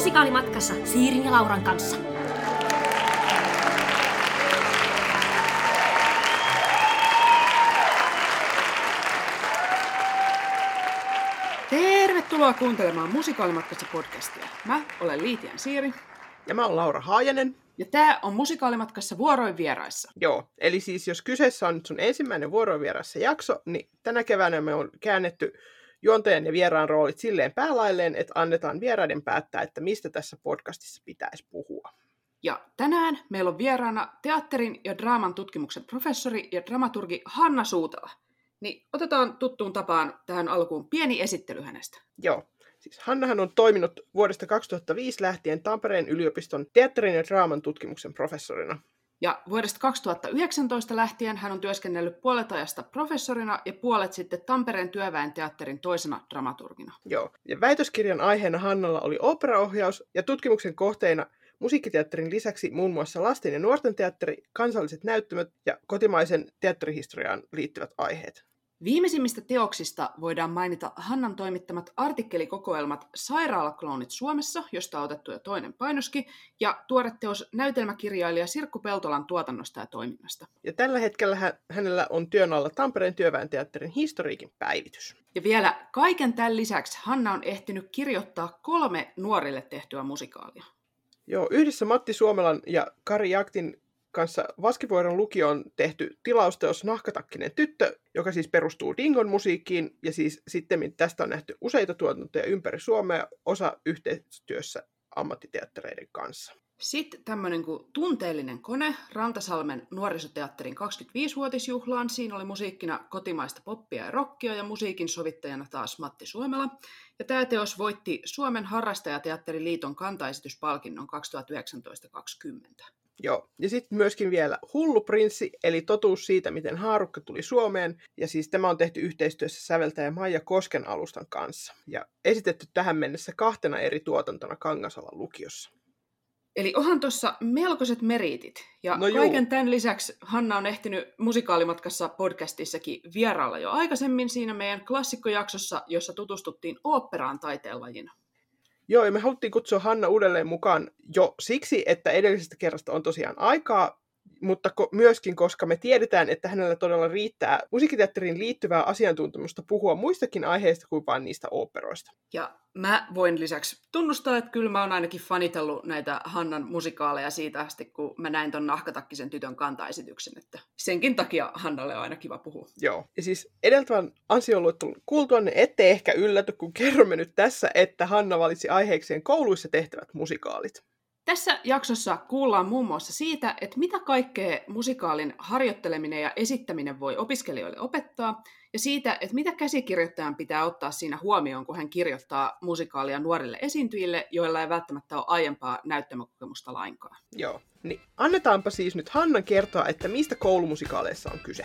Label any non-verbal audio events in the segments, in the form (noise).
musikaalimatkassa Siirin ja Lauran kanssa. Tervetuloa kuuntelemaan Musikaalimatkassa podcastia. Mä olen Liitian Siiri. Ja mä olen Laura Haajanen. Ja tää on Musikaalimatkassa vuoroin vieraissa. Joo, eli siis jos kyseessä on nyt sun ensimmäinen vuoroin vieraissa jakso, niin tänä keväänä me on käännetty juontajan ja vieraan roolit silleen päälailleen, että annetaan vieraiden päättää, että mistä tässä podcastissa pitäisi puhua. Ja tänään meillä on vieraana teatterin ja draaman tutkimuksen professori ja dramaturgi Hanna Suutala. Niin otetaan tuttuun tapaan tähän alkuun pieni esittely hänestä. Joo. Siis Hannahan on toiminut vuodesta 2005 lähtien Tampereen yliopiston teatterin ja draaman tutkimuksen professorina. Ja vuodesta 2019 lähtien hän on työskennellyt puolet ajasta professorina ja puolet sitten Tampereen työväen teatterin toisena dramaturgina. Joo. Ja väitöskirjan aiheena Hannalla oli operaohjaus ja tutkimuksen kohteina musiikkiteatterin lisäksi muun muassa lasten ja nuorten teatteri, kansalliset näyttämöt ja kotimaisen teatterihistoriaan liittyvät aiheet. Viimeisimmistä teoksista voidaan mainita Hannan toimittamat artikkelikokoelmat Sairaalakloonit Suomessa, josta on otettu jo toinen painoski, ja tuore teos näytelmäkirjailija Sirkku Peltolan tuotannosta ja toiminnasta. Ja tällä hetkellä hä- hänellä on työn alla Tampereen työväen teatterin historiikin päivitys. Ja vielä kaiken tämän lisäksi Hanna on ehtinyt kirjoittaa kolme nuorille tehtyä musikaalia. Joo, yhdessä Matti Suomelan ja Kari Jaktin kanssa Vaskivuoren lukio on tehty tilausteos Nahkatakkinen tyttö, joka siis perustuu Dingon musiikkiin, ja siis sitten tästä on nähty useita tuotantoja ympäri Suomea, osa yhteistyössä ammattiteattereiden kanssa. Sitten tämmöinen kuin Tunteellinen kone Rantasalmen nuorisoteatterin 25-vuotisjuhlaan. Siinä oli musiikkina kotimaista poppia ja rockia ja musiikin sovittajana taas Matti Suomela. Ja tämä teos voitti Suomen harrastajateatteriliiton kantaesityspalkinnon 2019-2020. Joo, ja sitten myöskin vielä Hullu prinssi, eli totuus siitä, miten haarukka tuli Suomeen. Ja siis tämä on tehty yhteistyössä säveltäjä Maija Kosken alustan kanssa. Ja esitetty tähän mennessä kahtena eri tuotantona Kangasalan lukiossa. Eli onhan tuossa melkoiset meriitit. Ja no kaiken juu. tämän lisäksi Hanna on ehtinyt musikaalimatkassa podcastissakin vierailla jo aikaisemmin siinä meidän klassikkojaksossa, jossa tutustuttiin oopperaan taiteenlajina. Joo, ja me haluttiin kutsua Hanna uudelleen mukaan jo siksi, että edellisestä kerrasta on tosiaan aikaa, mutta ko- myöskin koska me tiedetään, että hänellä todella riittää musiikkiteatteriin liittyvää asiantuntemusta puhua muistakin aiheista kuin vain niistä operoista. Ja mä voin lisäksi tunnustaa, että kyllä mä oon ainakin fanitellut näitä Hannan musikaaleja siitä asti, kun mä näin ton nahkatakkisen tytön kantaesityksen, että senkin takia Hannalle on aina kiva puhua. Joo, ja siis edeltävän ansioluettelun kuultua ne ette ehkä ylläty, kun kerromme nyt tässä, että Hanna valitsi aiheekseen kouluissa tehtävät musikaalit. Tässä jaksossa kuullaan muun muassa siitä, että mitä kaikkea musikaalin harjoitteleminen ja esittäminen voi opiskelijoille opettaa, ja siitä, että mitä käsikirjoittajan pitää ottaa siinä huomioon, kun hän kirjoittaa musikaalia nuorille esiintyjille, joilla ei välttämättä ole aiempaa näyttämökokemusta lainkaan. Joo, niin annetaanpa siis nyt Hannan kertoa, että mistä koulumusikaaleissa on kyse.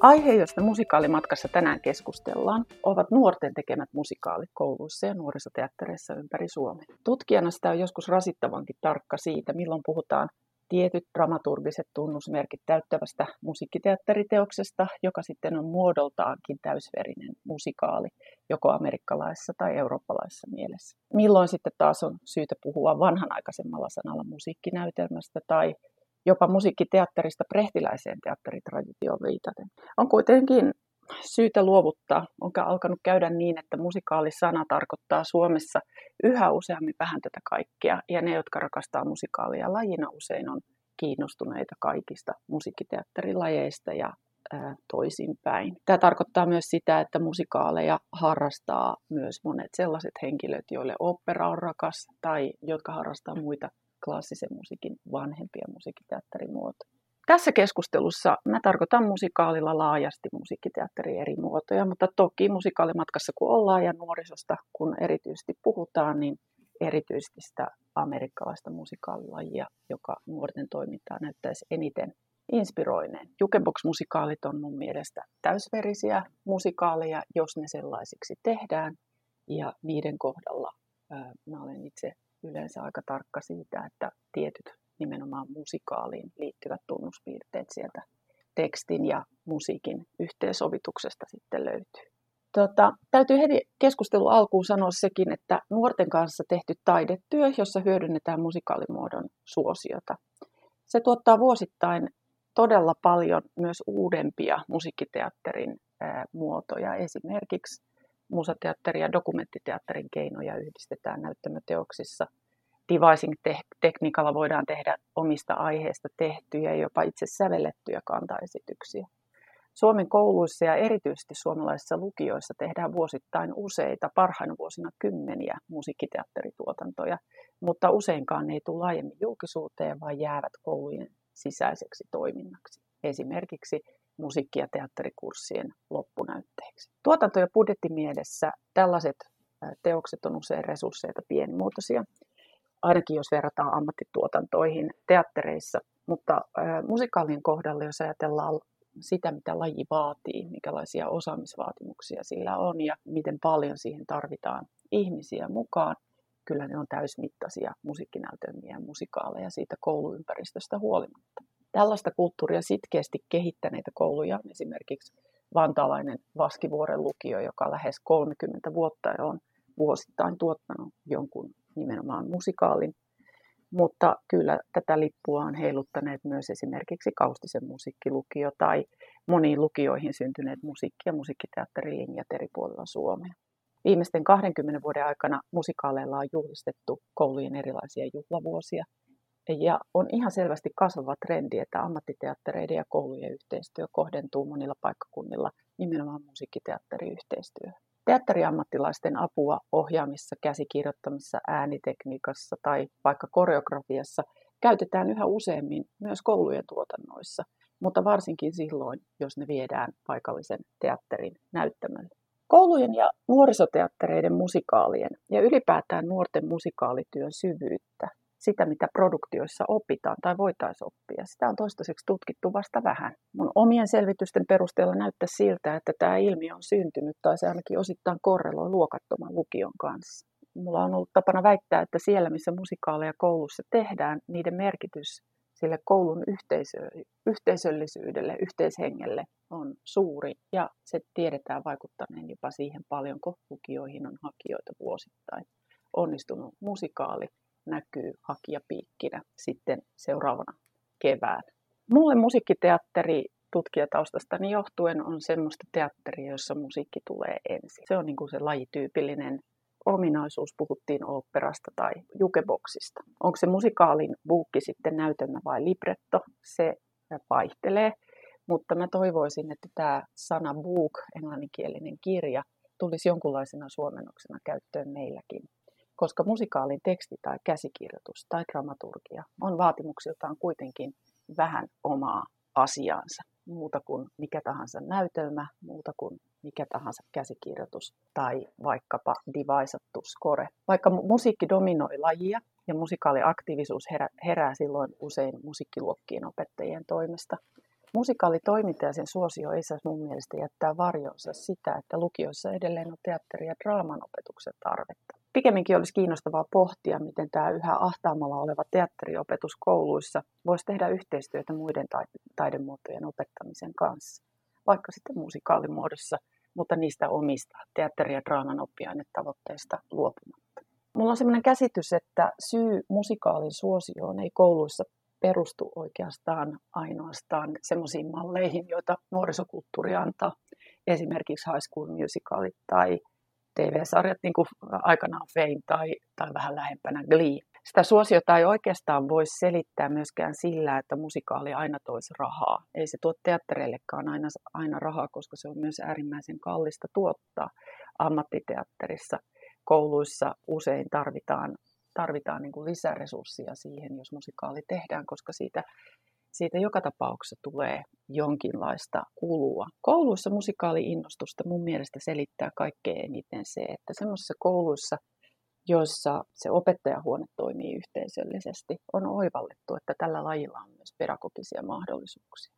Aihe, josta musikaalimatkassa tänään keskustellaan, ovat nuorten tekemät musikaalit kouluissa ja nuorisoteattereissa ympäri Suomea. Tutkijana sitä on joskus rasittavankin tarkka siitä, milloin puhutaan tietyt dramaturgiset tunnusmerkit täyttävästä musiikkiteatteriteoksesta, joka sitten on muodoltaankin täysverinen musikaali, joko amerikkalaisessa tai eurooppalaisessa mielessä. Milloin sitten taas on syytä puhua vanhanaikaisemmalla sanalla musiikkinäytelmästä tai jopa musiikkiteatterista prehtiläiseen teatteritraditioon viitaten. On kuitenkin syytä luovuttaa. On alkanut käydä niin, että musikaalisana tarkoittaa Suomessa yhä useammin vähän tätä kaikkea, ja ne, jotka rakastaa musikaalia lajina, usein on kiinnostuneita kaikista musiikkiteatterilajeista ja toisinpäin. Tämä tarkoittaa myös sitä, että musikaaleja harrastaa myös monet sellaiset henkilöt, joille opera on rakas tai jotka harrastaa muita klassisen musiikin vanhempia musiikkiteatterimuotoja. Tässä keskustelussa mä tarkoitan musikaalilla laajasti musiikkiteatterin eri muotoja, mutta toki musikaalimatkassa kun ollaan ja nuorisosta kun erityisesti puhutaan, niin erityisesti sitä amerikkalaista musikaalilajia, joka nuorten toimintaa näyttäisi eniten inspiroineen. Jukebox-musikaalit on mun mielestä täysverisiä musikaaleja, jos ne sellaisiksi tehdään. Ja niiden kohdalla mä olen itse yleensä aika tarkka siitä, että tietyt nimenomaan musikaaliin liittyvät tunnuspiirteet sieltä tekstin ja musiikin yhteensovituksesta sitten löytyy. Tota, täytyy heti keskustelu alkuun sanoa sekin, että nuorten kanssa tehty taidetyö, jossa hyödynnetään musikaalimuodon suosiota. Se tuottaa vuosittain todella paljon myös uudempia musiikkiteatterin ää, muotoja. Esimerkiksi musateatterin ja dokumenttiteatterin keinoja yhdistetään näyttämöteoksissa. Devising-tekniikalla voidaan tehdä omista aiheista tehtyjä, jopa itse sävellettyjä kantaesityksiä. Suomen kouluissa ja erityisesti suomalaisissa lukioissa tehdään vuosittain useita, parhaina vuosina kymmeniä musiikkiteatterituotantoja, mutta useinkaan ne ei tule laajemmin julkisuuteen, vaan jäävät koulujen sisäiseksi toiminnaksi. Esimerkiksi musiikki- ja teatterikurssien loppunäytteeksi. Tuotanto- ja budjettimielessä tällaiset teokset on usein resursseita pienimuotoisia, ainakin jos verrataan ammattituotantoihin teattereissa, mutta musikaalien kohdalla, jos ajatellaan sitä, mitä laji vaatii, minkälaisia osaamisvaatimuksia sillä on ja miten paljon siihen tarvitaan ihmisiä mukaan. Kyllä ne on täysmittaisia musiikkinäytelmiä ja musikaaleja siitä kouluympäristöstä huolimatta. Tällaista kulttuuria sitkeästi kehittäneitä kouluja on esimerkiksi vantaalainen Vaskivuoren lukio, joka lähes 30 vuotta on vuosittain tuottanut jonkun nimenomaan musikaalin mutta kyllä tätä lippua on heiluttaneet myös esimerkiksi Kaustisen musiikkilukio tai moniin lukioihin syntyneet musiikki- ja musiikkiteatterilinjat eri puolilla Suomea. Viimeisten 20 vuoden aikana musikaaleilla on juhlistettu koulujen erilaisia juhlavuosia. Ja on ihan selvästi kasvava trendi, että ammattiteattereiden ja koulujen yhteistyö kohdentuu monilla paikkakunnilla nimenomaan musiikkiteatteriyhteistyöhön. Teatteriammattilaisten apua ohjaamissa, käsikirjoittamissa, äänitekniikassa tai vaikka koreografiassa käytetään yhä useammin myös koulujen tuotannoissa, mutta varsinkin silloin, jos ne viedään paikallisen teatterin näyttämölle. Koulujen ja nuorisoteattereiden musikaalien ja ylipäätään nuorten musikaalityön syvyyttä sitä, mitä produktioissa opitaan tai voitaisiin oppia. Sitä on toistaiseksi tutkittu vasta vähän. Mun omien selvitysten perusteella näyttää siltä, että tämä ilmiö on syntynyt tai se ainakin osittain korreloi luokattoman lukion kanssa. Mulla on ollut tapana väittää, että siellä, missä musikaaleja koulussa tehdään, niiden merkitys sille koulun yhteisö, yhteisöllisyydelle, yhteishengelle on suuri ja se tiedetään vaikuttaneen jopa siihen paljonko lukioihin on hakijoita vuosittain. Onnistunut musikaali näkyy hakijapiikkinä sitten seuraavana kevään. Mulle musiikkiteatteri tutkijataustastani johtuen on semmoista teatteria, jossa musiikki tulee ensin. Se on niin kuin se lajityypillinen ominaisuus, puhuttiin oopperasta tai jukeboksista. Onko se musikaalin buukki sitten näytelmä vai libretto, se vaihtelee. Mutta mä toivoisin, että tämä sana book, englanninkielinen kirja, tulisi jonkunlaisena suomennoksena käyttöön meilläkin koska musikaalin teksti tai käsikirjoitus tai dramaturgia on vaatimuksiltaan kuitenkin vähän omaa asiaansa, muuta kuin mikä tahansa näytelmä, muuta kuin mikä tahansa käsikirjoitus tai vaikkapa divaisattu score. Vaikka musiikki dominoi lajia ja musikaaliaktiivisuus herää, herää silloin usein musiikkiluokkien opettajien toimesta, Musikaalitoiminta ja sen suosio ei saisi mun mielestä jättää varjonsa sitä, että lukioissa edelleen on teatteri- ja draaman opetuksen tarvetta. Pikemminkin olisi kiinnostavaa pohtia, miten tämä yhä ahtaamalla oleva teatteriopetus kouluissa voisi tehdä yhteistyötä muiden taidemuotojen opettamisen kanssa, vaikka sitten musikaalimuodossa, mutta niistä omista teatteri- ja draaman oppiainetavoitteista luopumatta. Mulla on sellainen käsitys, että syy musikaalin suosioon ei kouluissa perustu oikeastaan ainoastaan semmoisiin malleihin, joita nuorisokulttuuri antaa. Esimerkiksi High School Musicalit tai TV-sarjat, niin kuin aikanaan Fame tai, tai vähän lähempänä Glee. Sitä suosiota ei oikeastaan voi selittää myöskään sillä, että musikaali aina toisi rahaa. Ei se tuo teattereillekaan aina, aina rahaa, koska se on myös äärimmäisen kallista tuottaa ammattiteatterissa. Kouluissa usein tarvitaan, tarvitaan niin kuin lisäresursseja siihen, jos musikaali tehdään, koska siitä siitä joka tapauksessa tulee jonkinlaista kulua. Kouluissa musikaali-innostusta mun mielestä selittää kaikkein eniten se, että semmoisissa kouluissa, joissa se opettajahuone toimii yhteisöllisesti, on oivallettu, että tällä lajilla on myös pedagogisia mahdollisuuksia.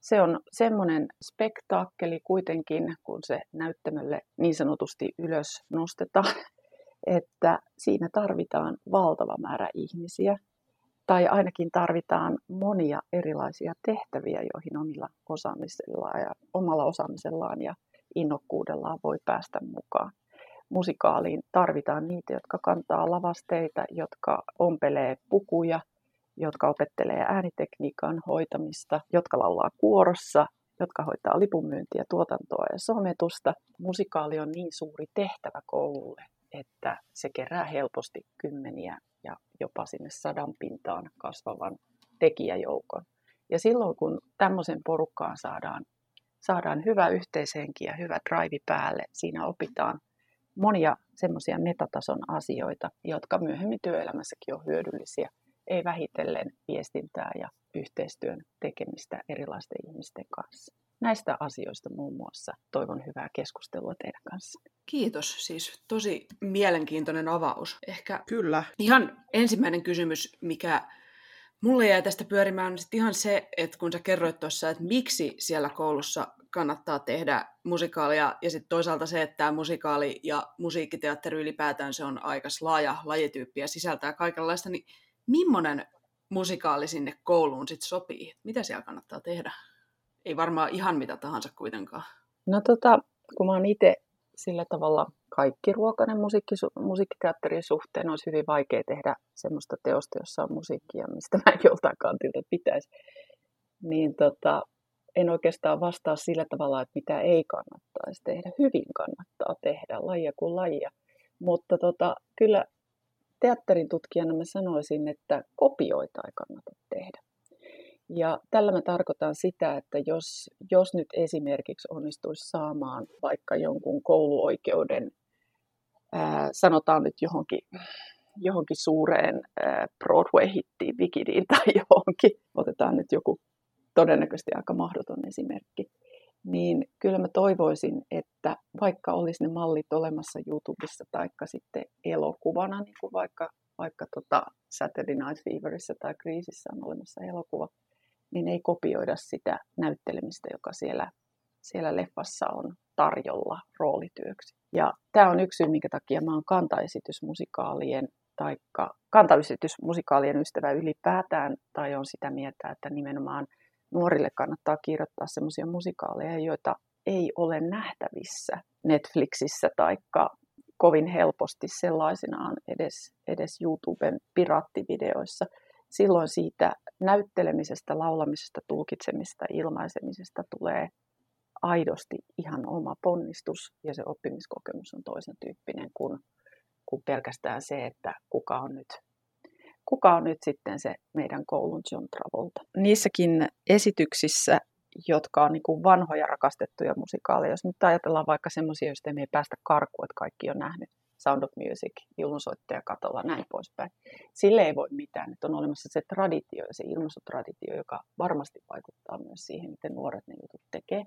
Se on semmoinen spektaakkeli kuitenkin, kun se näyttämölle niin sanotusti ylös nostetaan, (laughs) että siinä tarvitaan valtava määrä ihmisiä, tai ainakin tarvitaan monia erilaisia tehtäviä, joihin omilla osaamisellaan ja omalla osaamisellaan ja innokkuudellaan voi päästä mukaan. Musikaaliin tarvitaan niitä, jotka kantaa lavasteita, jotka ompelee pukuja, jotka opettelee äänitekniikan hoitamista, jotka laulaa kuorossa, jotka hoitaa lipunmyyntiä, tuotantoa ja sometusta. Musikaali on niin suuri tehtävä koululle, että se kerää helposti kymmeniä ja jopa sinne sadan pintaan kasvavan tekijäjoukon. Ja silloin kun tämmöisen porukkaan saadaan, saadaan hyvä yhteishenki ja hyvä drive päälle, siinä opitaan monia semmoisia metatason asioita, jotka myöhemmin työelämässäkin on hyödyllisiä, ei vähitellen viestintää ja yhteistyön tekemistä erilaisten ihmisten kanssa. Näistä asioista muun muassa toivon hyvää keskustelua teidän kanssa. Kiitos, siis tosi mielenkiintoinen avaus. Ehkä Kyllä. ihan ensimmäinen kysymys, mikä mulle jäi tästä pyörimään, on sit ihan se, että kun sä kerroit tuossa, että miksi siellä koulussa kannattaa tehdä musikaalia, ja sitten toisaalta se, että tämä musikaali ja musiikkiteatteri ylipäätään se on aika laaja lajityyppi ja sisältää kaikenlaista, niin millainen musikaali sinne kouluun sitten sopii? Mitä siellä kannattaa tehdä? Ei varmaan ihan mitä tahansa kuitenkaan. No tota, kun mä oon itse sillä tavalla kaikki ruokainen musiikki, musiikkiteatterin suhteen olisi hyvin vaikea tehdä semmoista teosta, jossa on musiikkia, mistä mä joltain kantilta pitäisi. Niin tota, en oikeastaan vastaa sillä tavalla, että mitä ei kannattaisi tehdä. Hyvin kannattaa tehdä, lajia kuin lajia. Mutta tota, kyllä teatterin tutkijana mä sanoisin, että kopioita ei kannata tehdä. Ja tällä mä tarkoitan sitä, että jos, jos nyt esimerkiksi onnistuisi saamaan vaikka jonkun kouluoikeuden, ää, sanotaan nyt johonkin, johonkin suureen Broadway-hittiin, Wikidiin tai (laughs) johonkin, otetaan nyt joku todennäköisesti aika mahdoton esimerkki, niin kyllä mä toivoisin, että vaikka olisi ne mallit olemassa YouTubessa tai sitten elokuvana, niin kuin vaikka, vaikka tota Saturday Night Feverissa tai Kriisissä on olemassa elokuva, niin ei kopioida sitä näyttelemistä, joka siellä, siellä leffassa on tarjolla roolityöksi. Ja tämä on yksi syy, minkä takia mä oon kantaesitysmusikaalien tai kantaesitysmusikaalien ystävä ylipäätään, tai on sitä mieltä, että nimenomaan nuorille kannattaa kirjoittaa sellaisia musikaaleja, joita ei ole nähtävissä Netflixissä tai kovin helposti sellaisenaan edes, edes YouTuben piraattivideoissa – silloin siitä näyttelemisestä, laulamisesta, tulkitsemista, ilmaisemisesta tulee aidosti ihan oma ponnistus ja se oppimiskokemus on toisen tyyppinen kuin, kuin pelkästään se, että kuka on nyt kuka on nyt sitten se meidän koulun John Travolta. Niissäkin esityksissä, jotka on niin kuin vanhoja rakastettuja musikaaleja, jos nyt ajatellaan vaikka semmoisia, joista me ei päästä karkuun, että kaikki on nähnyt, Sound of Music, ilmasoittaja katolla, näin poispäin. Sille ei voi mitään, että on olemassa se traditio ja se ilmaisutraditio, joka varmasti vaikuttaa myös siihen, miten nuoret ne jutut tekee.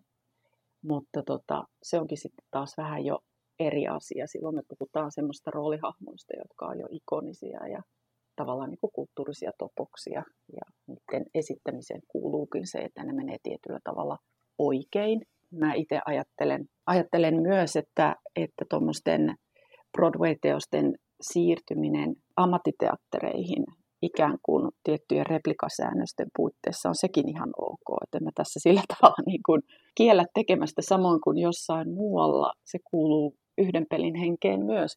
Mutta tota, se onkin sitten taas vähän jo eri asia. Silloin me puhutaan semmoista roolihahmoista, jotka on jo ikonisia ja tavallaan niin kuin kulttuurisia topoksia. Ja niiden esittämiseen kuuluukin se, että ne menee tietyllä tavalla oikein. Mä itse ajattelen, ajattelen myös, että, että tuommoisten Broadway-teosten siirtyminen ammattiteattereihin ikään kuin tiettyjen replikasäännösten puitteissa on sekin ihan ok. Että mä tässä sillä (laughs) tavalla niin kuin kiellä tekemästä samoin kuin jossain muualla. Se kuuluu yhden pelin henkeen myös.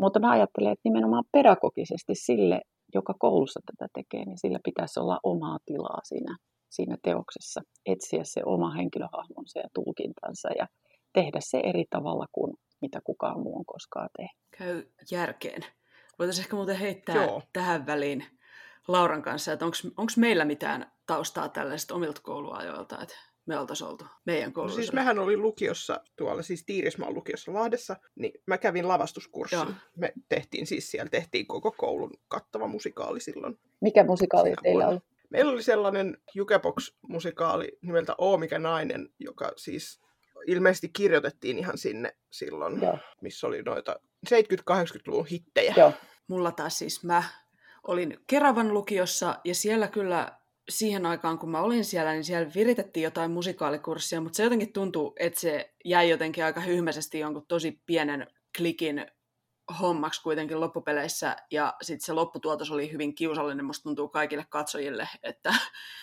Mutta mä ajattelen, että nimenomaan pedagogisesti sille, joka koulussa tätä tekee, niin sillä pitäisi olla omaa tilaa siinä, siinä teoksessa. Etsiä se oma henkilöhahmonsa ja tulkintansa ja tehdä se eri tavalla kuin mitä kukaan muu on koskaan tehnyt. Käy järkeen. Voitaisiin ehkä muuten heittää Joo. tähän väliin Lauran kanssa, että onko meillä mitään taustaa tällaisesta omilta kouluajoilta, että me oltaisiin oltu meidän koulussa. No siis mehän oli lukiossa tuolla, siis Tiirismaan lukiossa Lahdessa, niin mä kävin lavastuskurssin. Joo. Me tehtiin siis siellä, tehtiin koko koulun kattava musikaali silloin. Mikä musikaali teillä oli? Meillä oli sellainen Jukebox-musikaali nimeltä Oo mikä nainen, joka siis ilmeisesti kirjoitettiin ihan sinne silloin, Joo. missä oli noita 70-80-luvun hittejä. Joo. Mulla taas siis mä olin Keravan lukiossa ja siellä kyllä siihen aikaan, kun mä olin siellä, niin siellä viritettiin jotain musikaalikurssia, mutta se jotenkin tuntuu, että se jäi jotenkin aika hyhmäisesti jonkun tosi pienen klikin hommaksi kuitenkin loppupeleissä, ja sitten se lopputuotos oli hyvin kiusallinen, musta tuntuu kaikille katsojille, että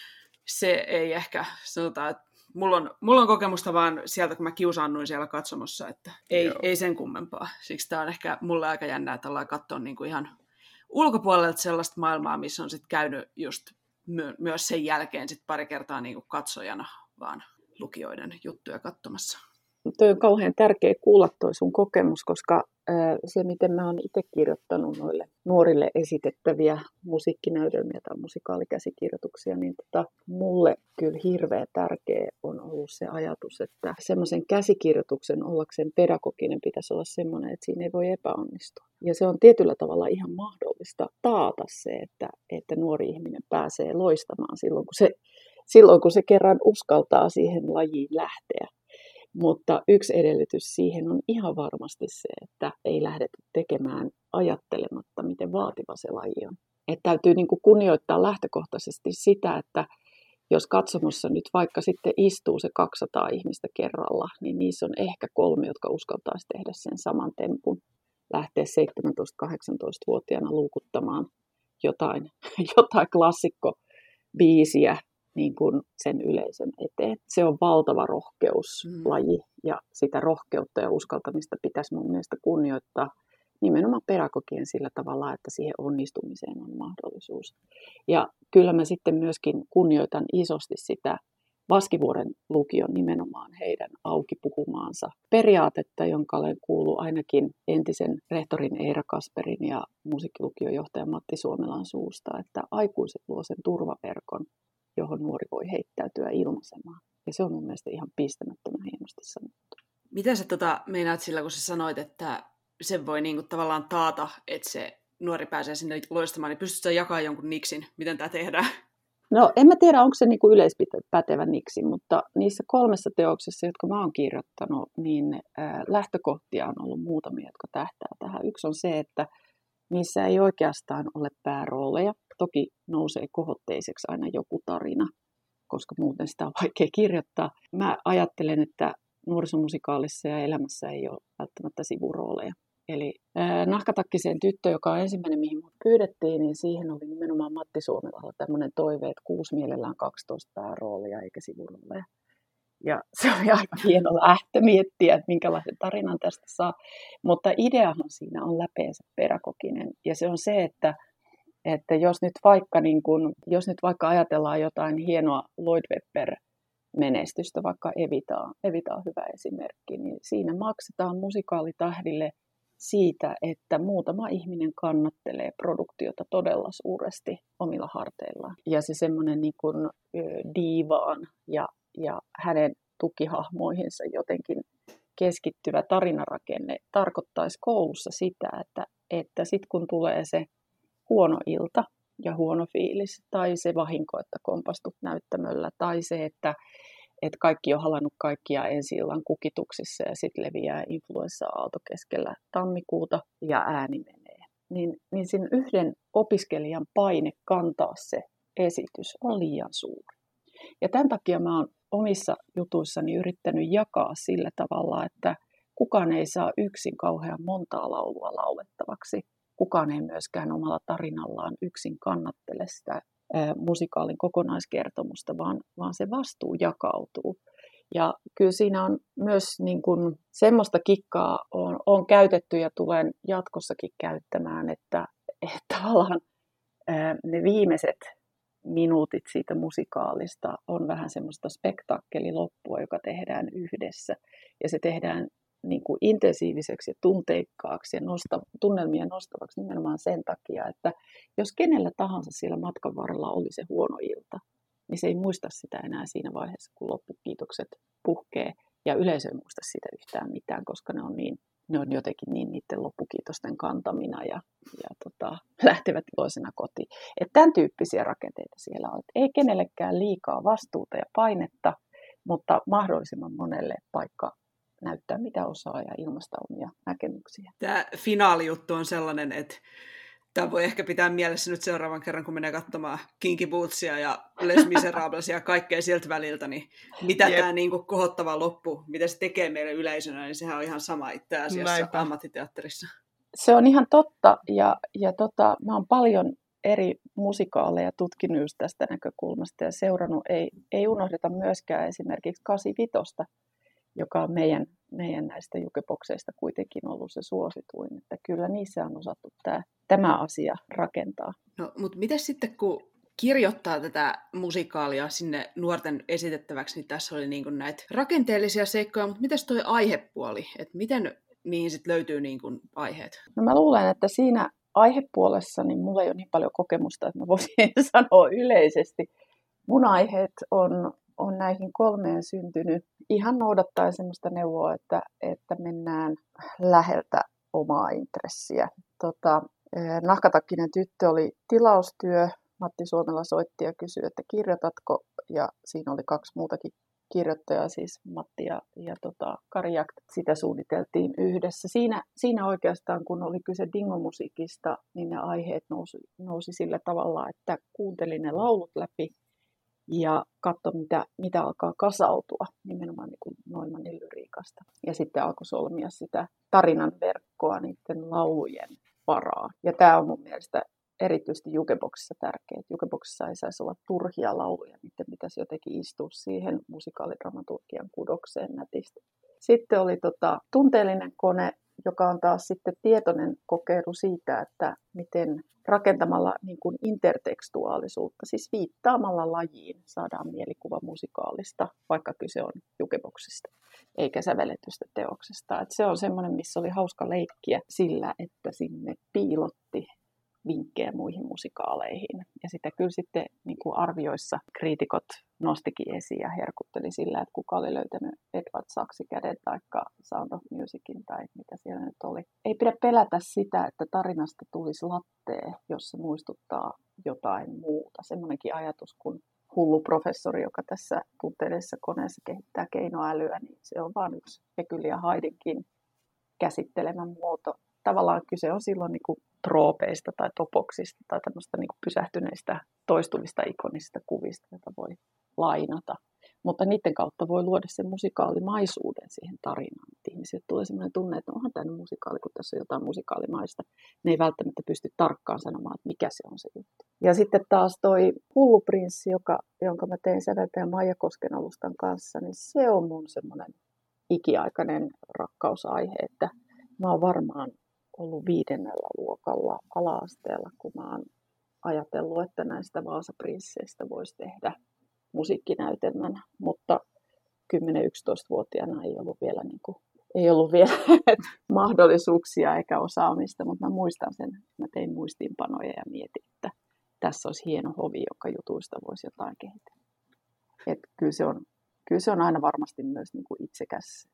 (laughs) se ei ehkä, sanotaan, että mulla on, mulla on kokemusta vaan sieltä, kun mä kiusaannuin siellä katsomossa, että ei, ei sen kummempaa. Siksi tämä on ehkä mulle aika jännää, että ollaan katsoa niinku ihan ulkopuolelta sellaista maailmaa, missä on sitten käynyt just my- myös sen jälkeen sit pari kertaa niinku katsojana vaan lukijoiden juttuja katsomassa toi on kauhean tärkeä kuulla toi sun kokemus, koska se, miten mä oon itse kirjoittanut noille nuorille esitettäviä musiikkinäytelmiä tai musikaalikäsikirjoituksia, niin tota, mulle kyllä hirveän tärkeä on ollut se ajatus, että semmoisen käsikirjoituksen ollakseen pedagoginen pitäisi olla semmoinen, että siinä ei voi epäonnistua. Ja se on tietyllä tavalla ihan mahdollista taata se, että, että nuori ihminen pääsee loistamaan silloin, kun se silloin kun se kerran uskaltaa siihen lajiin lähteä. Mutta yksi edellytys siihen on ihan varmasti se, että ei lähdetä tekemään ajattelematta, miten vaativa se laji on. Et täytyy niin kunnioittaa lähtökohtaisesti sitä, että jos katsomossa nyt vaikka sitten istuu se 200 ihmistä kerralla, niin niissä on ehkä kolme, jotka uskaltaisi tehdä sen saman tempun, lähteä 17-18-vuotiaana luukuttamaan jotain, (laughs) jotain klassikko biisiä niin kuin sen yleisön eteen. Se on valtava rohkeuslaji mm. ja sitä rohkeutta ja uskaltamista pitäisi mun mielestä kunnioittaa nimenomaan pedagogien sillä tavalla, että siihen onnistumiseen on mahdollisuus. Ja kyllä mä sitten myöskin kunnioitan isosti sitä Vaskivuoren lukion nimenomaan heidän auki puhumaansa periaatetta, jonka olen kuullut ainakin entisen rehtorin Eira Kasperin ja musiikkilukiojohtaja Matti Suomelan suusta, että aikuiset luo sen turvaverkon johon nuori voi heittäytyä ilmaisemaan. Ja se on mun mielestä ihan pistämättömän hienosti sanottu. Miten sä tota, meinaat sillä, kun sä sanoit, että se voi niinku tavallaan taata, että se nuori pääsee sinne loistamaan, niin pystytkö jakaa jonkun niksin? Miten tämä tehdään? No en mä tiedä, onko se niinku yleispätevä niksi, mutta niissä kolmessa teoksessa, jotka mä oon kirjoittanut, niin lähtökohtia on ollut muutamia, jotka tähtää tähän. Yksi on se, että niissä ei oikeastaan ole päärooleja. Toki nousee kohotteiseksi aina joku tarina, koska muuten sitä on vaikea kirjoittaa. Mä ajattelen, että nuorisomusikaalissa ja elämässä ei ole välttämättä sivurooleja. Eli äh, Nahkatakkiseen tyttö, joka on ensimmäinen, mihin mut pyydettiin, niin siihen oli nimenomaan Matti Suomelalla tämmöinen toive, että kuusi mielellään 12 pääroolia eikä sivurooleja. Ja (laughs) se oli aika hieno lähtö miettiä, että minkälaisen tarinan tästä saa. Mutta ideahan siinä on läpeensä pedagoginen. Ja se on se, että, että jos, nyt vaikka, niin kun, jos nyt vaikka ajatellaan jotain hienoa Lloyd Webber menestystä, vaikka Evita, Evita on hyvä esimerkki, niin siinä maksetaan musikaalitahdille siitä, että muutama ihminen kannattelee produktiota todella suuresti omilla harteillaan. Ja se semmoinen niin diivaan ja ja hänen tukihahmoihinsa jotenkin keskittyvä tarinarakenne tarkoittaisi koulussa sitä, että, että sitten kun tulee se huono ilta ja huono fiilis, tai se vahinko, että kompastut näyttämöllä, tai se, että, että kaikki on halannut kaikkia ensi illan kukituksissa ja sitten leviää influenssa-aalto keskellä tammikuuta ja ääni menee. Niin, niin siinä yhden opiskelijan paine kantaa se esitys on liian suuri. Ja tämän takia mä oon omissa jutuissani yrittänyt jakaa sillä tavalla, että kukaan ei saa yksin kauhean montaa laulua laulettavaksi. Kukaan ei myöskään omalla tarinallaan yksin kannattele sitä musikaalin kokonaiskertomusta, vaan, vaan se vastuu jakautuu. Ja kyllä siinä on myös niin kuin, semmoista kikkaa on, on käytetty ja tulen jatkossakin käyttämään, että, että tavallaan ne viimeiset minuutit siitä musikaalista on vähän semmoista spektakkeliloppua, joka tehdään yhdessä. Ja se tehdään niin kuin intensiiviseksi ja tunteikkaaksi ja nosta, tunnelmia nostavaksi nimenomaan sen takia, että jos kenellä tahansa siellä matkan varrella oli se huono ilta, niin se ei muista sitä enää siinä vaiheessa, kun loppukiitokset puhkee. Ja yleisö ei muista sitä yhtään mitään, koska ne on niin ne on jotenkin niin niiden loppukiitosten kantamina ja, ja tota, (laughs) lähtevät iloisena kotiin. Et tämän tyyppisiä rakenteita siellä on. Et ei kenellekään liikaa vastuuta ja painetta, mutta mahdollisimman monelle paikka näyttää mitä osaa ja ilmaista omia näkemyksiä. Tämä finaalijuttu on sellainen, että Tämä voi ehkä pitää mielessä nyt seuraavan kerran, kun menee katsomaan Kinky Bootsia ja Les Miserables ja kaikkea sieltä väliltä, niin mitä yep. tämä niin kuin kohottava loppu, mitä se tekee meille yleisönä, niin sehän on ihan sama itse asiassa Näinpä. ammattiteatterissa. Se on ihan totta ja, ja tota, mä oon paljon eri musikaaleja tutkinut just tästä näkökulmasta ja seurannut. Ei, ei unohdeta myöskään esimerkiksi 85, joka on meidän, meidän näistä jukebokseista kuitenkin ollut se suosituin. Että kyllä niissä on osattu tämä, tämä asia rakentaa. No, mutta miten sitten, kun kirjoittaa tätä musikaalia sinne nuorten esitettäväksi, niin tässä oli niin näitä rakenteellisia seikkoja, mutta miten toi aihepuoli, että miten niihin sitten löytyy niin kuin aiheet? No mä luulen, että siinä aihepuolessa niin mulla ei ole niin paljon kokemusta, että mä voisin (laughs) sanoa yleisesti. Mun aiheet on, on näihin kolmeen syntynyt ihan noudattaen sellaista neuvoa, että, että mennään läheltä omaa intressiä. Tota, eh, Nahkatakkinen tyttö oli tilaustyö. Matti Suomella soitti ja kysyi, että kirjoitatko, ja siinä oli kaksi muutakin kirjoittaja, siis Matti ja, ja tota, Kari Jakt, sitä suunniteltiin yhdessä. Siinä, siinä oikeastaan, kun oli kyse dingomusiikista, niin ne aiheet nousi, nousi sillä tavalla, että kuuntelin ne laulut läpi ja katso, mitä, mitä alkaa kasautua nimenomaan niin kuin Noimanin lyriikasta. Ja sitten alkoi solmia sitä tarinan verkkoa niiden laulujen varaan. Ja tämä on mun mielestä erityisesti jukeboksissa tärkeää. Jukeboksissa ei saisi olla turhia lauluja, niiden pitäisi jotenkin istua siihen musikaalidramaturgian kudokseen nätisti. Sitten oli tota, tunteellinen kone, joka on taas sitten tietoinen kokeilu siitä, että miten rakentamalla niin kuin intertekstuaalisuutta, siis viittaamalla lajiin, saadaan mielikuva musikaalista, vaikka kyse on jukeboksista eikä sävelletystä teoksesta. Et se on semmoinen, missä oli hauska leikkiä sillä, että sinne piilotti vinkkejä muihin musikaaleihin. Ja sitä kyllä sitten niin kuin arvioissa kriitikot nostikin esiin ja herkutteli sillä, että kuka oli löytänyt Edward Saksi käden tai Sound of Musicin tai mitä siellä nyt oli. Ei pidä pelätä sitä, että tarinasta tulisi lattee, jos se muistuttaa jotain muuta. Semmoinenkin ajatus, kun hullu professori, joka tässä tunteellisessa koneessa kehittää keinoälyä, niin se on vain yksi Hekyli ja Haidinkin käsittelemä muoto. Tavallaan kyse on silloin niin kuin troopeista tai topoksista tai tämmöistä niin pysähtyneistä toistuvista ikonisista kuvista, joita voi lainata. Mutta niiden kautta voi luoda sen musikaalimaisuuden siihen tarinaan. Että ihmisille tulee sellainen tunne, että onhan tämä musikaali, kun tässä on jotain musikaalimaista. Ne ei välttämättä pysty tarkkaan sanomaan, että mikä se on se juttu. Ja sitten taas toi Hulluprinssi, joka, jonka mä tein säveltäjä Maija Kosken alustan kanssa, niin se on mun semmoinen ikiaikainen rakkausaihe, että mä oon varmaan ollut viidennellä luokalla ala-asteella, kun mä oon ajatellut, että näistä Vaasaprinsseistä voisi tehdä musiikkinäytelmän, 10-11-vuotiaana ei ollut vielä, niin kuin, ei ollut vielä (laughs) mahdollisuuksia eikä osaamista, mutta mä muistan sen, mä tein muistiinpanoja ja mietin, että tässä olisi hieno hovi, joka jutuista voisi jotain kehitellä. Et kyllä, se on, kyllä se on aina varmasti myös niin kuin itsekäs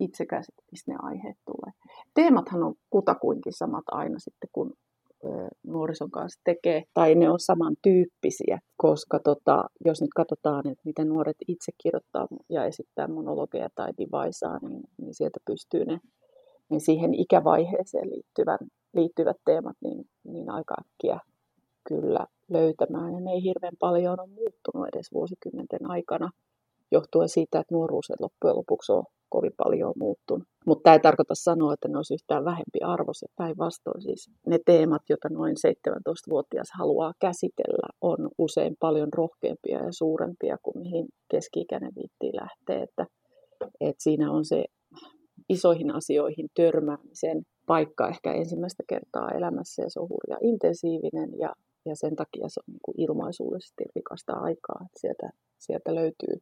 itsekäs, mistä ne aiheet tulee. Teemathan on kutakuinkin samat aina sitten, kun nuorison kanssa tekee, tai ne on samantyyppisiä, koska tota, jos nyt katsotaan, että miten nuoret itse kirjoittaa ja esittää monologeja tai divaisaa, niin, niin sieltä pystyy ne niin siihen ikävaiheeseen liittyvän, liittyvät teemat niin, niin aika äkkiä kyllä löytämään. Ja ne ei hirveän paljon ole muuttunut edes vuosikymmenten aikana, johtuen siitä, että nuoruus loppujen lopuksi on kovin paljon muuttunut. Mutta tämä ei tarkoita sanoa, että ne olisi yhtään vähempi arvoisia. Päinvastoin siis ne teemat, joita noin 17-vuotias haluaa käsitellä, on usein paljon rohkeampia ja suurempia kuin mihin keski-ikäinen viittiin lähtee. Että, että siinä on se isoihin asioihin törmäämisen paikka ehkä ensimmäistä kertaa elämässä ja se on hurja intensiivinen ja, ja sen takia se on niin kuin rikasta aikaa. Että sieltä, sieltä löytyy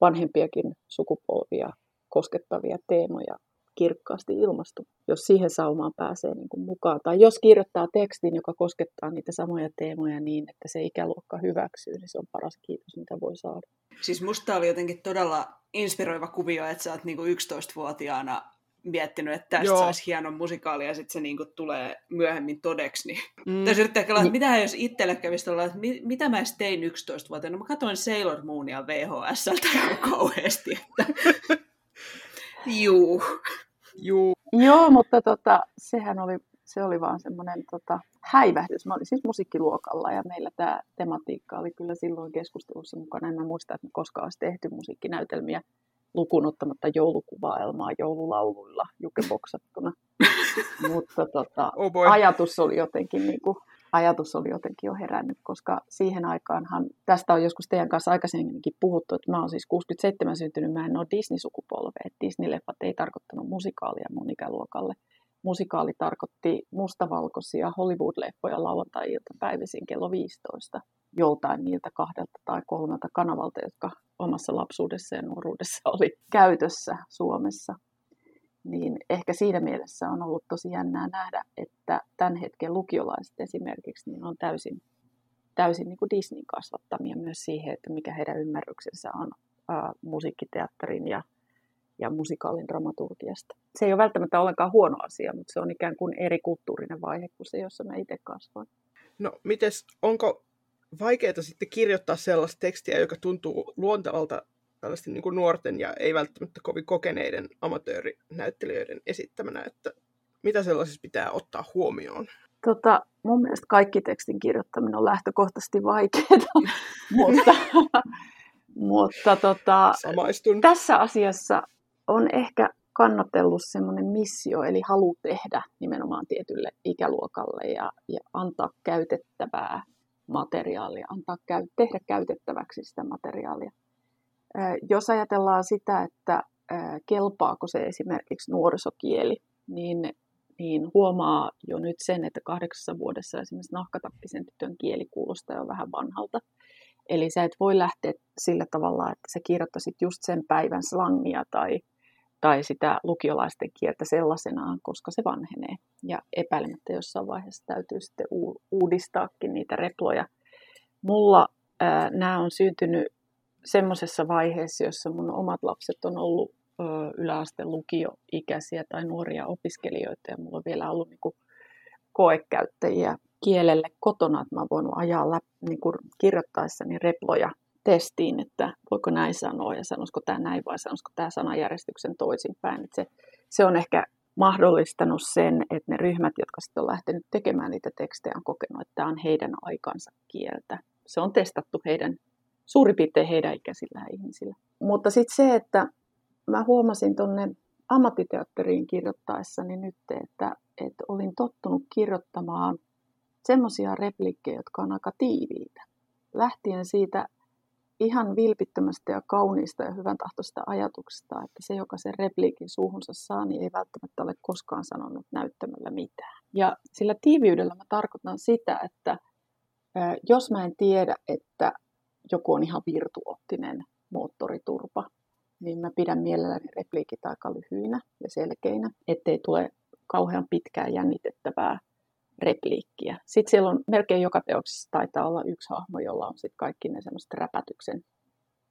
vanhempiakin sukupolvia koskettavia teemoja kirkkaasti ilmastu, jos siihen saumaan pääsee niin kuin mukaan. Tai jos kirjoittaa tekstin, joka koskettaa niitä samoja teemoja niin, että se ikäluokka hyväksyy, niin se on paras kiitos, mitä voi saada. Siis musta oli jotenkin todella inspiroiva kuvio, että sä oot niin kuin 11-vuotiaana miettinyt, että tästä Joo. saisi hieno musikaali ja sitten se niinku tulee myöhemmin todeksi. Niin. Mm. (laughs) Tässä yrittää kelaa, että mitä jos itselle kävisi olla, että mitä mä edes tein 11-vuotiaana. Mä katsoin Sailor Moonia VHS-ltä kauheasti. Että... (laughs) Juu. Juu. Joo, mutta tota, sehän oli, se oli vaan semmoinen tota, häivähdys. Mä olin siis musiikkiluokalla ja meillä tämä tematiikka oli kyllä silloin keskustelussa mukana. En mä muista, että me koskaan olisi tehty musiikkinäytelmiä lukuun ottamatta joulukuvaelmaa joululauluilla jukeboksattuna. (laughs) Mutta tota, Oh boy. ajatus oli jotenkin niin kuin, ajatus oli jotenkin jo herännyt, koska siihen aikaanhan, tästä on joskus teidän kanssa aikaisemminkin puhuttu, että mä oon siis 67 syntynyt, mä en ole Disney-sukupolve, että Disney-leffat ei tarkoittanut musikaalia mun ikäluokalle. Musikaali tarkoitti mustavalkoisia Hollywood-leffoja lauantai-iltapäivisin kello 15 joltain niiltä kahdelta tai kolmelta kanavalta, jotka omassa lapsuudessa ja nuoruudessa oli käytössä Suomessa. Niin ehkä siinä mielessä on ollut tosi jännää nähdä, että tämän hetken lukiolaiset esimerkiksi niin on täysin, täysin niin kuin Disneyn kasvattamia myös siihen, että mikä heidän ymmärryksensä on ää, musiikkiteatterin ja, ja musikaalin dramaturgiasta. Se ei ole välttämättä ollenkaan huono asia, mutta se on ikään kuin eri kulttuurinen vaihe kuin se, jossa mä itse kasvoin. No, mites, onko vaikeaa sitten kirjoittaa sellaista tekstiä, joka tuntuu luontevalta tällaisten niin kuin nuorten ja ei välttämättä kovin kokeneiden amatöörinäyttelijöiden esittämänä, että mitä sellaisessa pitää ottaa huomioon? Tota, mun mielestä kaikki tekstin kirjoittaminen on lähtökohtaisesti vaikeaa, (laughs) mutta, (laughs) mutta tota, Samaistun. tässä asiassa on ehkä kannatellut semmoinen missio, eli halu tehdä nimenomaan tietylle ikäluokalle ja, ja antaa käytettävää materiaalia, antaa käy, tehdä käytettäväksi sitä materiaalia. Ää, jos ajatellaan sitä, että ää, kelpaako se esimerkiksi nuorisokieli, niin, niin huomaa jo nyt sen, että kahdeksassa vuodessa esimerkiksi nahkatakkisen tytön kieli kuulostaa jo vähän vanhalta. Eli sä et voi lähteä sillä tavalla, että sä kirjoittaisit just sen päivän slangia tai, tai sitä lukiolaisten kieltä sellaisenaan, koska se vanhenee. Ja epäilemättä jossain vaiheessa täytyy sitten uudistaakin niitä reploja. Mulla ää, nämä on syntynyt semmoisessa vaiheessa, jossa mun omat lapset on ollut ö, yläasteen lukioikäisiä tai nuoria opiskelijoita ja mulla on vielä ollut niin kuin koekäyttäjiä kielelle kotona, että mä voinut ajaa läpi, niin kuin kirjoittaessani reploja testiin, että voiko näin sanoa ja sanoisiko tämä näin vai sanoisiko tämä sanajärjestyksen toisinpäin. Että se, se on ehkä mahdollistanut sen, että ne ryhmät, jotka sitten on lähtenyt tekemään niitä tekstejä, on kokenut, että tämä on heidän aikansa kieltä. Se on testattu heidän, suurin piirtein heidän ikäisillä ihmisillä. Mutta sitten se, että mä huomasin tuonne ammattiteatteriin kirjoittaessani nyt, että, että olin tottunut kirjoittamaan semmoisia replikkejä, jotka on aika tiiviitä. Lähtien siitä ihan vilpittömästä ja kauniista ja hyvän tahtoista ajatuksesta, että se, joka sen repliikin suuhunsa saa, niin ei välttämättä ole koskaan sanonut näyttämällä mitään. Ja sillä tiiviydellä mä tarkoitan sitä, että jos mä en tiedä, että joku on ihan virtuoottinen moottoriturpa, niin mä pidän mielelläni repliikit aika lyhyinä ja selkeinä, ettei tule kauhean pitkää jännitettävää repliikkiä. Sitten siellä on melkein joka teoksessa taitaa olla yksi hahmo, jolla on sitten kaikki ne semmoiset räpätyksen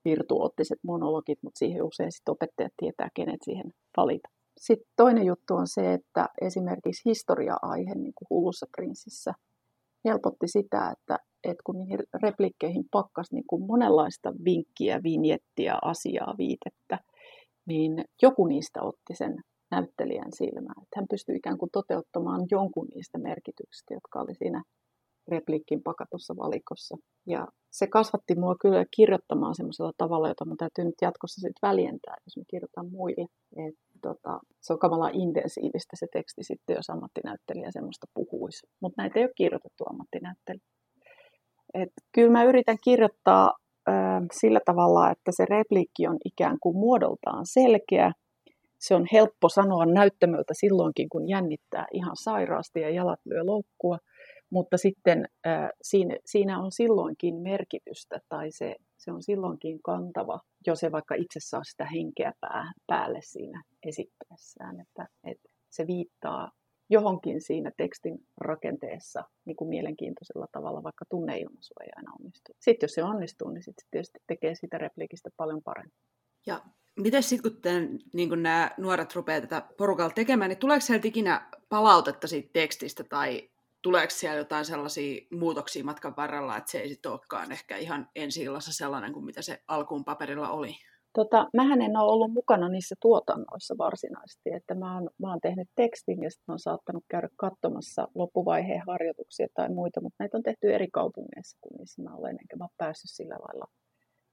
virtuoottiset monologit, mutta siihen usein sitten opettajat tietää, kenet siihen valita. Sitten toinen juttu on se, että esimerkiksi historia-aihe, niin kuin Hullussa prinssissä, helpotti sitä, että, että kun niihin replikkeihin pakkas niin kuin monenlaista vinkkiä, vinjettiä, asiaa, viitettä, niin joku niistä otti sen näyttelijän silmään. Että hän pystyi ikään kuin toteuttamaan jonkun niistä merkityksistä, jotka oli siinä repliikin pakatussa valikossa. Ja se kasvatti mua kyllä kirjoittamaan semmoisella tavalla, jota mun täytyy nyt jatkossa sitten väljentää, jos mä kirjoitan muille. Et, tota, se on kamala intensiivistä se teksti sitten, jos ammattinäyttelijä semmoista puhuisi. Mutta näitä ei ole kirjoitettu ammattinäyttelijä. Et kyllä mä yritän kirjoittaa ö, sillä tavalla, että se repliikki on ikään kuin muodoltaan selkeä, se on helppo sanoa näyttämöltä silloinkin, kun jännittää ihan sairaasti ja jalat lyö loukkua, mutta sitten äh, siinä, siinä on silloinkin merkitystä tai se, se on silloinkin kantava, jos se vaikka itse saa sitä henkeä pää, päälle siinä esittäessään, että, että se viittaa johonkin siinä tekstin rakenteessa niin kuin mielenkiintoisella tavalla, vaikka tunneilmaisu ei aina onnistu. Sitten jos se onnistuu, niin sitten tietysti tekee siitä repliikistä paljon paremmin. Ja miten sitten, kun, te, niin kun nämä nuoret rupeaa tätä porukalla tekemään, niin tuleeko sieltä ikinä palautetta siitä tekstistä tai tuleeko siellä jotain sellaisia muutoksia matkan varrella, että se ei sitten olekaan ehkä ihan ensi sellainen kuin mitä se alkuun paperilla oli? Tota, mähän en ole ollut mukana niissä tuotannoissa varsinaisesti, että mä oon, mä oon tehnyt tekstin ja sitten saattanut käydä katsomassa loppuvaiheen harjoituksia tai muita, mutta näitä on tehty eri kaupungeissa kuin missä mä olen, enkä mä päässyt sillä lailla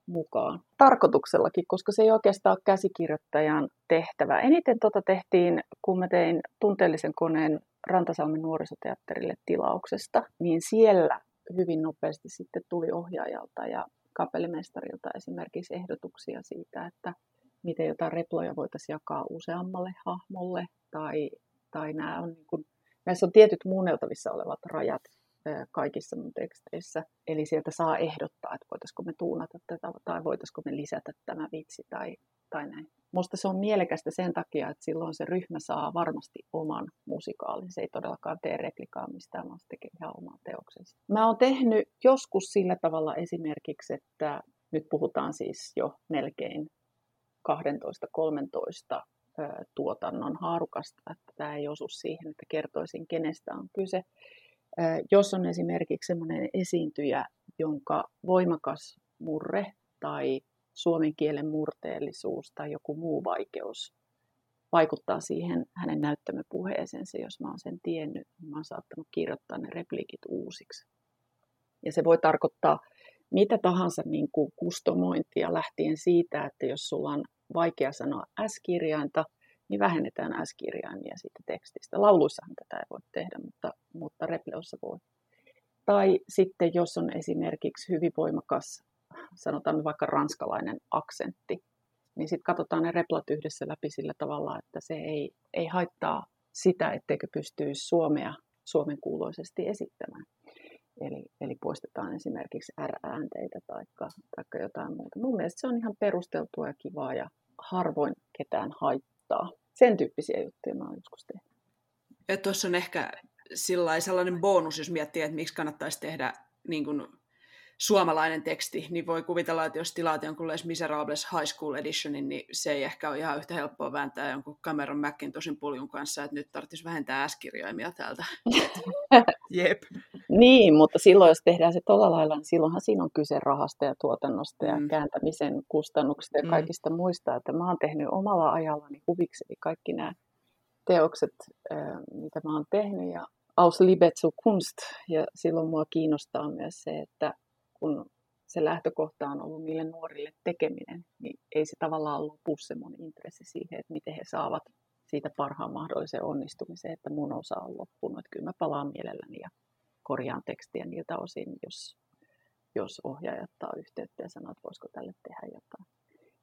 mukaan. Tarkoituksellakin, koska se ei oikeastaan ole käsikirjoittajan tehtävä. Eniten tota tehtiin, kun mä tein tunteellisen koneen Rantasalmen nuorisoteatterille tilauksesta, niin siellä hyvin nopeasti sitten tuli ohjaajalta ja kapellimestarilta esimerkiksi ehdotuksia siitä, että miten jotain reploja voitaisiin jakaa useammalle hahmolle tai, tai nämä on niin kuin, näissä on tietyt muunneltavissa olevat rajat kaikissa mun teksteissä. Eli sieltä saa ehdottaa, että voitaisiko me tuunata tätä tai voitaisiko me lisätä tämä vitsi tai, tai näin. Musta se on mielekästä sen takia, että silloin se ryhmä saa varmasti oman musikaalin. Se ei todellakaan tee replikaa mistään, vaan se tekee ihan oman teoksensa. Mä oon tehnyt joskus sillä tavalla esimerkiksi, että nyt puhutaan siis jo melkein 12-13 tuotannon haarukasta, että tämä ei osu siihen, että kertoisin kenestä on kyse. Jos on esimerkiksi sellainen esiintyjä, jonka voimakas murre tai suomen kielen murteellisuus tai joku muu vaikeus vaikuttaa siihen hänen näyttämöpuheeseensa, jos mä oon sen tiennyt, niin mä oon saattanut kirjoittaa ne repliikit uusiksi. Ja se voi tarkoittaa mitä tahansa niin kuin kustomointia lähtien siitä, että jos sulla on vaikea sanoa S-kirjainta, niin vähennetään S-kirjaimia siitä tekstistä. Lauluissahan tätä ei voi tehdä, mutta, mutta repleossa voi. Tai sitten jos on esimerkiksi hyvin voimakas, sanotaan vaikka ranskalainen aksentti, niin sitten katsotaan ne replat yhdessä läpi sillä tavalla, että se ei, ei haittaa sitä, etteikö pystyisi suomea suomen kuuloisesti esittämään. Eli, eli poistetaan esimerkiksi R-äänteitä tai jotain muuta. Mun mielestä se on ihan perusteltua ja kivaa ja harvoin ketään haittaa. Sen tyyppisiä juttuja mä oon joskus tehnyt. Ja tuossa on ehkä sellainen bonus, jos miettii, että miksi kannattaisi tehdä niin kuin suomalainen teksti, niin voi kuvitella, että jos tilaat jonkun Les Miserables High School Editionin, niin se ei ehkä ole ihan yhtä helppoa vääntää jonkun Cameron tosin puljun kanssa, että nyt tarvitsisi vähentää S-kirjaimia täältä. (laughs) Jep. Niin, mutta silloin jos tehdään se tuolla lailla, niin silloinhan siinä on kyse rahasta ja tuotannosta ja mm. kääntämisen kustannuksista ja mm. kaikista mm. muista. Että mä oon tehnyt omalla ajallani huvikseni kaikki nämä teokset, mitä mä oon tehnyt ja aus Liebe zu Kunst. Ja silloin mua kiinnostaa myös se, että kun se lähtökohta on ollut niille nuorille tekeminen, niin ei se tavallaan lopu se mun intressi siihen, että miten he saavat siitä parhaan mahdollisen onnistumisen, että mun osa on loppunut. Että kyllä mä palaan mielelläni ja korjaan tekstiä niiltä osin, jos, jos ohjaaja ottaa yhteyttä ja sanoo, että voisiko tälle tehdä jotain.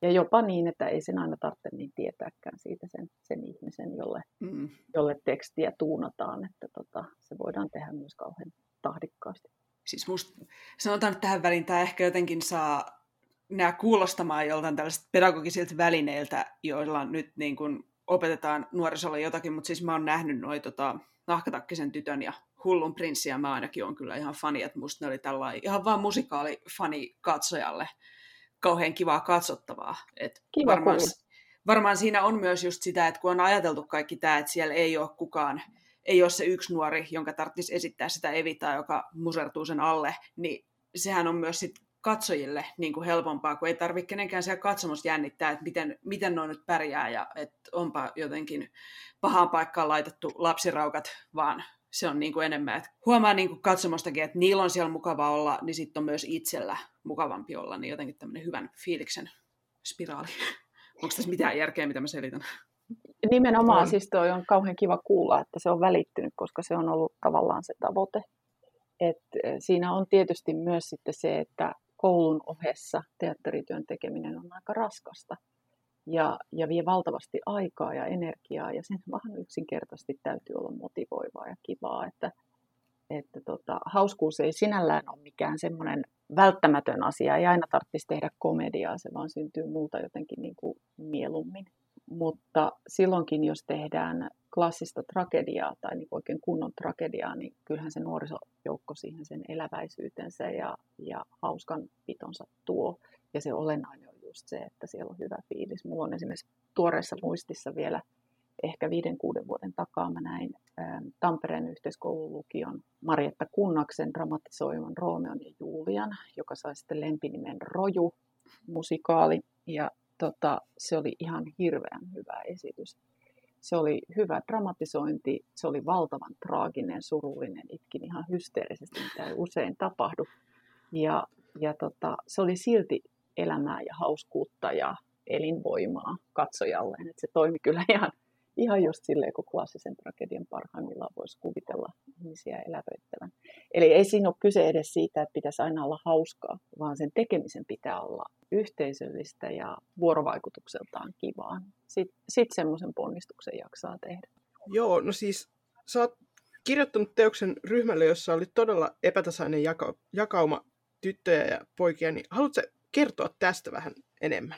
Ja jopa niin, että ei sen aina tarvitse niin tietääkään siitä sen, sen ihmisen, jolle, mm. jolle tekstiä tuunataan, että tota, se voidaan tehdä myös kauhean tahdikkaasti siis musta, sanotaan että tähän väliin, tämä ehkä jotenkin saa nämä kuulostamaan joltain tällaiset pedagogisilta välineiltä, joilla nyt niin kuin opetetaan nuorisolle jotakin, mutta siis mä oon nähnyt noin tota, nahkatakkisen tytön ja hullun prinssiä, mä ainakin on kyllä ihan fani, että musta ne oli tällainen ihan vaan musikaalifani katsojalle kauhean kivaa katsottavaa. Et Kiva varmaan, varmaan siinä on myös just sitä, että kun on ajateltu kaikki tämä, että siellä ei ole kukaan ei ole se yksi nuori, jonka tarvitsisi esittää sitä Evitaa, joka musertuu sen alle, niin sehän on myös sit katsojille niin kuin helpompaa, kun ei tarvitse kenenkään siellä katsomus jännittää, että miten, miten noin nyt pärjää ja että onpa jotenkin pahaan paikkaan laitettu lapsiraukat, vaan se on niin kuin enemmän, että huomaa niin kuin katsomostakin, että niillä on siellä mukava olla, niin sitten on myös itsellä mukavampi olla, niin jotenkin tämmöinen hyvän fiiliksen spiraali. (laughs) Onko tässä mitään järkeä, mitä mä selitän? Nimenomaan on. siis toi on kauhean kiva kuulla, että se on välittynyt, koska se on ollut tavallaan se tavoite. Et eh, siinä on tietysti myös sitten se, että koulun ohessa teatterityön tekeminen on aika raskasta ja, ja vie valtavasti aikaa ja energiaa ja sen vähän yksinkertaisesti täytyy olla motivoivaa ja kivaa, että, että tota, hauskuus ei sinällään ole mikään semmoinen välttämätön asia, ei aina tarvitsisi tehdä komediaa, se vaan syntyy multa jotenkin niin kuin mieluummin. Mutta silloinkin, jos tehdään klassista tragediaa tai niin oikein kunnon tragediaa, niin kyllähän se nuorisojoukko siihen sen eläväisyytensä ja, ja hauskan pitonsa tuo. Ja se olennainen on just se, että siellä on hyvä fiilis. Mulla on esimerkiksi tuoreessa muistissa vielä ehkä viiden, kuuden vuoden takaa mä näin Tampereen yhteiskoululukion Marietta Kunnaksen dramatisoiman Roomeon ja Julian, joka sai sitten lempinimen Roju musikaali. Ja tota, se oli ihan hirveän hyvä esitys. Se oli hyvä dramatisointi, se oli valtavan traaginen, surullinen, itkin ihan hysteerisesti, mitä ei usein tapahdu. Ja, ja tota, se oli silti elämää ja hauskuutta ja elinvoimaa katsojalleen. Et se toimi kyllä ihan, ihan just silleen, kun klassisen tragedian parhaimmillaan voisi kuvitella ihmisiä elävöittävän. Eli ei siinä ole kyse edes siitä, että pitäisi aina olla hauskaa, vaan sen tekemisen pitää olla yhteisöllistä ja vuorovaikutukseltaan kivaa. Sitten sit semmoisen ponnistuksen jaksaa tehdä. Joo, no siis sä oot kirjoittanut teoksen ryhmälle, jossa oli todella epätasainen jaka- jakauma tyttöjä ja poikia, niin haluatko kertoa tästä vähän enemmän?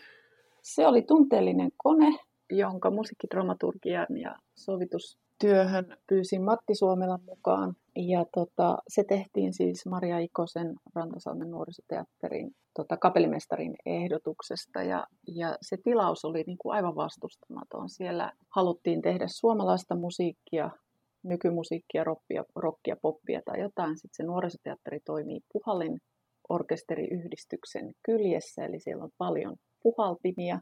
Se oli tunteellinen kone, jonka musiikkidramaturgian ja sovitustyöhön pyysin Matti Suomelan mukaan. Ja tota, se tehtiin siis Maria Ikosen Rantasalmen nuorisoteatterin tota, kapellimestarin ehdotuksesta. Ja, ja se tilaus oli niin kuin aivan vastustamaton. Siellä haluttiin tehdä suomalaista musiikkia, nykymusiikkia, rockia, rockia poppia tai jotain. Sitten se nuorisoteatteri toimii Puhalin orkesteriyhdistyksen kyljessä, eli siellä on paljon puhaltimia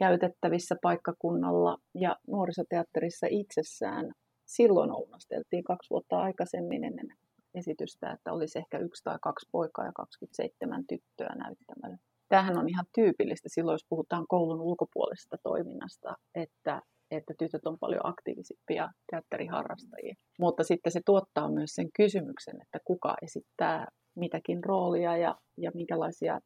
käytettävissä paikkakunnalla ja nuorisoteatterissa itsessään silloin ounasteltiin kaksi vuotta aikaisemmin ennen esitystä, että olisi ehkä yksi tai kaksi poikaa ja 27 tyttöä näyttämällä. Tämähän on ihan tyypillistä silloin, jos puhutaan koulun ulkopuolisesta toiminnasta, että, että tytöt on paljon aktiivisimpia teatteriharrastajia. Mutta sitten se tuottaa myös sen kysymyksen, että kuka esittää mitäkin roolia ja, ja minkälaisia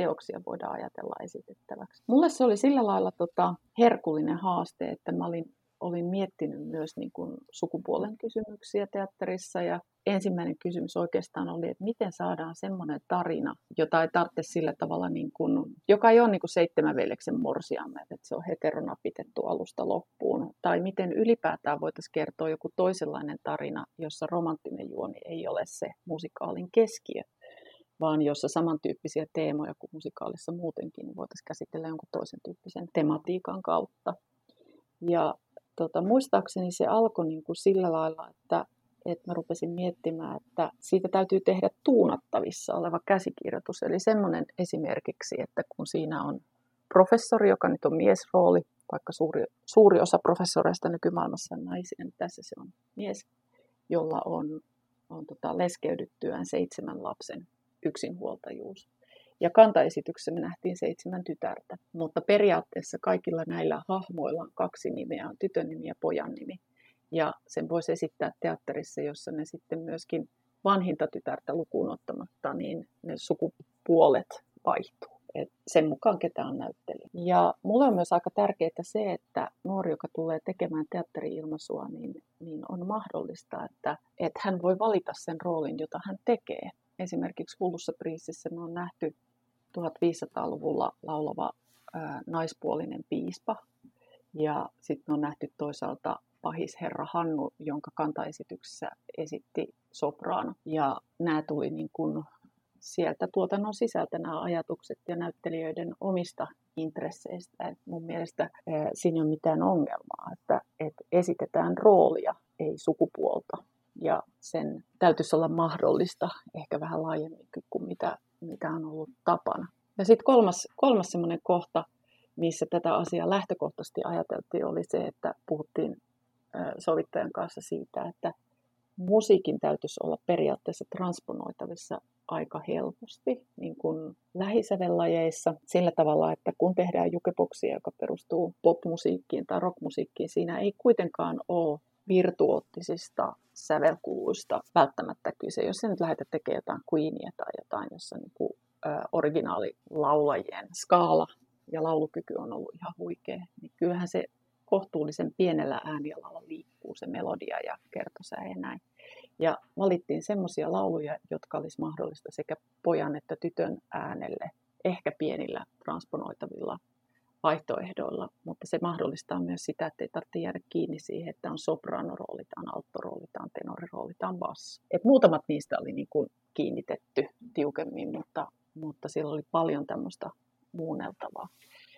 teoksia voidaan ajatella esitettäväksi. Mulle se oli sillä lailla tota, herkullinen haaste, että mä olin, olin miettinyt myös niin kuin sukupuolen kysymyksiä teatterissa ja ensimmäinen kysymys oikeastaan oli, että miten saadaan semmoinen tarina, jota ei tarvitse sillä tavalla, niin kuin, joka ei ole niin kuin seitsemän veljeksen morsiamme, että se on heterona pitetty alusta loppuun. Tai miten ylipäätään voitaisiin kertoa joku toisenlainen tarina, jossa romanttinen juoni ei ole se musikaalin keskiö vaan jossa samantyyppisiä teemoja kuin musikaalissa muutenkin niin voitaisiin käsitellä jonkun toisen tyyppisen tematiikan kautta. Ja tota, muistaakseni se alkoi niin kuin sillä lailla, että, että mä rupesin miettimään, että siitä täytyy tehdä tuunattavissa oleva käsikirjoitus. Eli semmoinen esimerkiksi, että kun siinä on professori, joka nyt on miesrooli, vaikka suuri, suuri osa professoreista nykymaailmassa on naisia, niin tässä se on mies, jolla on, on tota leskeydyttyään seitsemän lapsen yksinhuoltajuus. Ja kantaesityksessä me nähtiin seitsemän tytärtä, mutta periaatteessa kaikilla näillä hahmoilla on kaksi nimeä, on tytön nimi ja pojan nimi. Ja sen voisi esittää teatterissa, jossa ne sitten myöskin vanhinta tytärtä lukuun ottamatta, niin ne sukupuolet vaihtuu. Et sen mukaan ketä on näyttelijä. Ja mulle on myös aika tärkeää se, että nuori, joka tulee tekemään teatteri-ilmaisua, niin, niin on mahdollista, että, että hän voi valita sen roolin, jota hän tekee esimerkiksi Hullussa priisissä me on nähty 1500-luvulla laulava ää, naispuolinen piispa. Ja sitten on nähty toisaalta pahisherra Hannu, jonka kantaesityksessä esitti soprano. Ja nämä tuli niin kuin sieltä tuotannon sisältä nämä ajatukset ja näyttelijöiden omista intresseistä. Et mun mielestä ää, siinä ei ole mitään ongelmaa, että, että esitetään roolia, ei sukupuolta ja sen täytyisi olla mahdollista ehkä vähän laajemmin kuin mitä, mitä on ollut tapana. Ja sitten kolmas, kolmas semmoinen kohta, missä tätä asiaa lähtökohtaisesti ajateltiin, oli se, että puhuttiin sovittajan kanssa siitä, että musiikin täytyisi olla periaatteessa transponoitavissa aika helposti niin kuin lähisävellajeissa sillä tavalla, että kun tehdään jukeboksia, joka perustuu popmusiikkiin tai rockmusiikkiin, siinä ei kuitenkaan ole virtuoottisista sävelkuluista välttämättä kyse. Jos sä nyt lähdet tekemään jotain Queenia tai jotain, jossa niin kuin, ä, originaalilaulajien skaala ja laulukyky on ollut ihan huikea, niin kyllähän se kohtuullisen pienellä äänialalla liikkuu se melodia ja kertosää ja näin. Ja valittiin semmoisia lauluja, jotka olisi mahdollista sekä pojan että tytön äänelle, ehkä pienillä transponoitavilla vaihtoehdoilla, mutta se mahdollistaa myös sitä, että ei tarvitse jäädä kiinni siihen, että on sopranorooli, tämä on alttorooli, tämä on tenorirooli, tämä on. Et muutamat niistä oli niin kuin kiinnitetty tiukemmin, mutta, mutta siellä oli paljon tämmöistä muunneltavaa.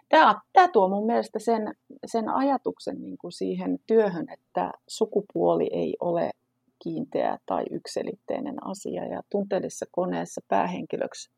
Tämä, tämä tuo mun mielestä sen, sen ajatuksen niin kuin siihen työhön, että sukupuoli ei ole kiinteä tai ykselitteinen asia. Ja tunteellisessa koneessa päähenkilöksi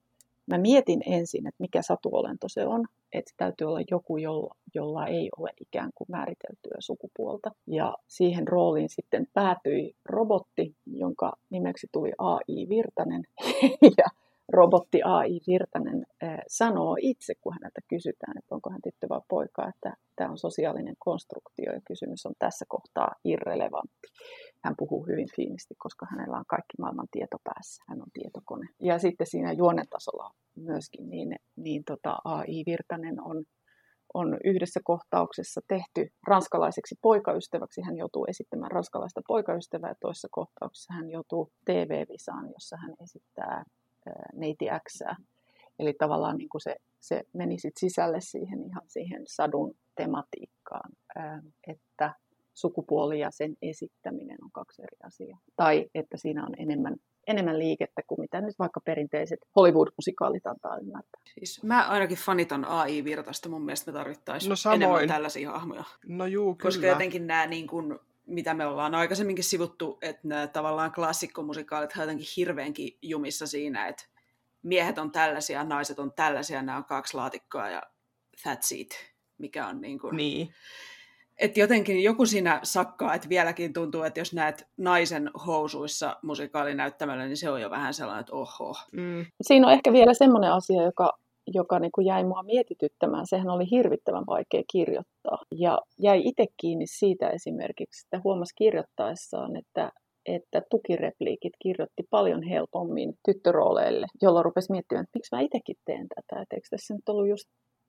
mä mietin ensin, että mikä satuolento se on, että täytyy olla joku, jolla, jolla ei ole ikään kuin määriteltyä sukupuolta. Ja siihen rooliin sitten päätyi robotti, jonka nimeksi tuli AI Virtanen. (laughs) ja robotti AI Virtanen äh, sanoo itse, kun häneltä kysytään, että onko hän tyttö vai poika, että tämä on sosiaalinen konstruktio ja kysymys on tässä kohtaa irrelevantti. Hän puhuu hyvin fiinisti, koska hänellä on kaikki maailman tieto päässä. Hän on tietokone. Ja sitten siinä juonen tasolla myöskin, niin, niin tota AI Virtanen on on yhdessä kohtauksessa tehty ranskalaiseksi poikaystäväksi. Hän joutuu esittämään ranskalaista poikaystävää ja toisessa kohtauksessa hän joutuu TV-visaan, jossa hän esittää neiti Xää. Eli tavallaan niin kuin se, se meni sit sisälle siihen ihan siihen sadun tematiikkaan, että sukupuoli ja sen esittäminen on kaksi eri asiaa. Tai että siinä on enemmän enemmän liikettä kuin mitä nyt vaikka perinteiset Hollywood-musikaalit antaa ymmärtää. Siis mä ainakin fanitan AI-virtasta. Mun mielestä me tarvittaisiin no enemmän tällaisia hahmoja. No juu, kyllä. Koska jotenkin nämä niin kuin, mitä me ollaan aikaisemminkin sivuttu, että nämä tavallaan klassikkomusikaalit on jotenkin hirveänkin jumissa siinä, että miehet on tällaisia, naiset on tällaisia, nämä on kaksi laatikkoa ja that's it, mikä on niin kuin... Niin että jotenkin joku siinä sakkaa, että vieläkin tuntuu, että jos näet naisen housuissa musikaalinäyttämällä, niin se on jo vähän sellainen, että oho. Mm. Siinä on ehkä vielä semmoinen asia, joka, joka niin kuin jäi mua mietityttämään. Sehän oli hirvittävän vaikea kirjoittaa. Ja jäi itse kiinni siitä esimerkiksi, että huomasi kirjoittaessaan, että että tukirepliikit kirjoitti paljon helpommin tyttörooleille, jolloin rupesi miettimään, että miksi mä itsekin teen tätä. Että eikö tässä nyt ollut just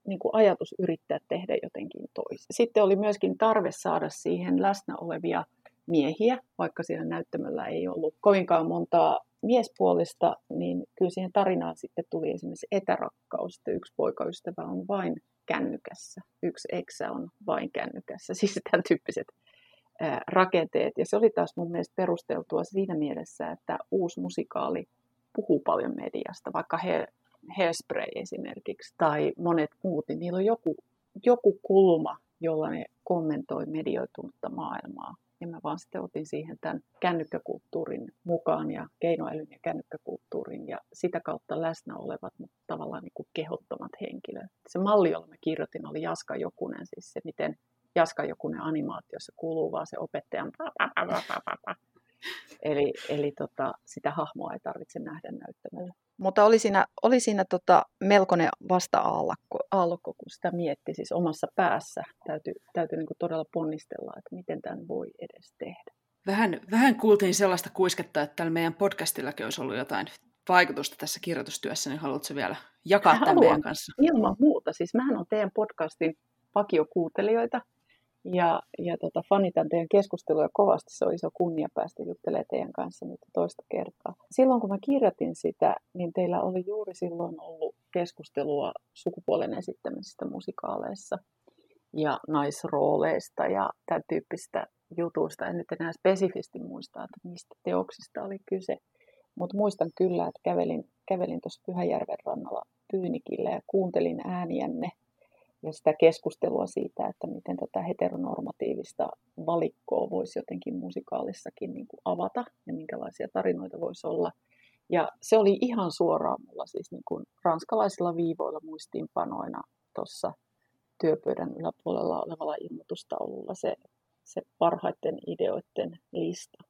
niin kuin ajatus yrittää tehdä jotenkin toisin. Sitten oli myöskin tarve saada siihen läsnä olevia miehiä, vaikka siellä näyttämöllä ei ollut kovinkaan montaa miespuolista, niin kyllä siihen tarinaan sitten tuli esimerkiksi etärakkaus, että yksi poikaystävä on vain kännykässä, yksi eksä on vain kännykässä, (laughs) siis tämän tyyppiset rakenteet. Ja se oli taas mun mielestä perusteltua siinä mielessä, että uusi musikaali puhuu paljon mediasta, vaikka he Hairspray esimerkiksi tai monet muut, niin niillä on joku, joku kulma, jolla ne kommentoi medioitunutta maailmaa. Ja mä vaan sitten otin siihen tämän kännykkäkulttuurin mukaan ja keinoälyn ja kännykkäkulttuurin ja sitä kautta läsnä olevat, mutta tavallaan niin kuin kehottomat henkilöt. Se malli, jolla mä kirjoitin, oli Jaska Jokunen, siis se miten Jaska Jokunen animaatiossa kuuluu vaan se opettajan Eli, eli tota, sitä hahmoa ei tarvitse nähdä näyttämällä. Mutta oli siinä, oli siinä tota melkoinen vasta-aallokko, kun sitä mietti siis omassa päässä. Täytyy, täytyy niin todella ponnistella, että miten tämän voi edes tehdä. Vähän, vähän kuultiin sellaista kuisketta, että tällä meidän podcastillakin olisi ollut jotain vaikutusta tässä kirjoitustyössä, niin haluatko vielä jakaa tämän haluan. meidän kanssa? Ilman muuta. Siis mähän on teidän podcastin vakiokuuntelijoita ja, ja tota, fanitan teidän keskustelua kovasti. Se on iso kunnia päästä juttelemaan teidän kanssa nyt toista kertaa. Silloin kun mä kirjoitin sitä, niin teillä oli juuri silloin ollut keskustelua sukupuolen esittämisestä musikaaleissa ja naisrooleista ja tämän tyyppistä jutuista. En nyt enää spesifisti muista, että mistä teoksista oli kyse. Mutta muistan kyllä, että kävelin, kävelin tuossa Pyhäjärven rannalla Pyynikillä ja kuuntelin ääniänne – ja sitä keskustelua siitä, että miten tätä heteronormatiivista valikkoa voisi jotenkin musikaalissakin niin kuin avata ja minkälaisia tarinoita voisi olla. Ja se oli ihan suoraan mulla siis niin kuin ranskalaisilla viivoilla muistiinpanoina tuossa työpöydän yläpuolella olevalla ilmoitustaululla se, se parhaiten ideoiden lista.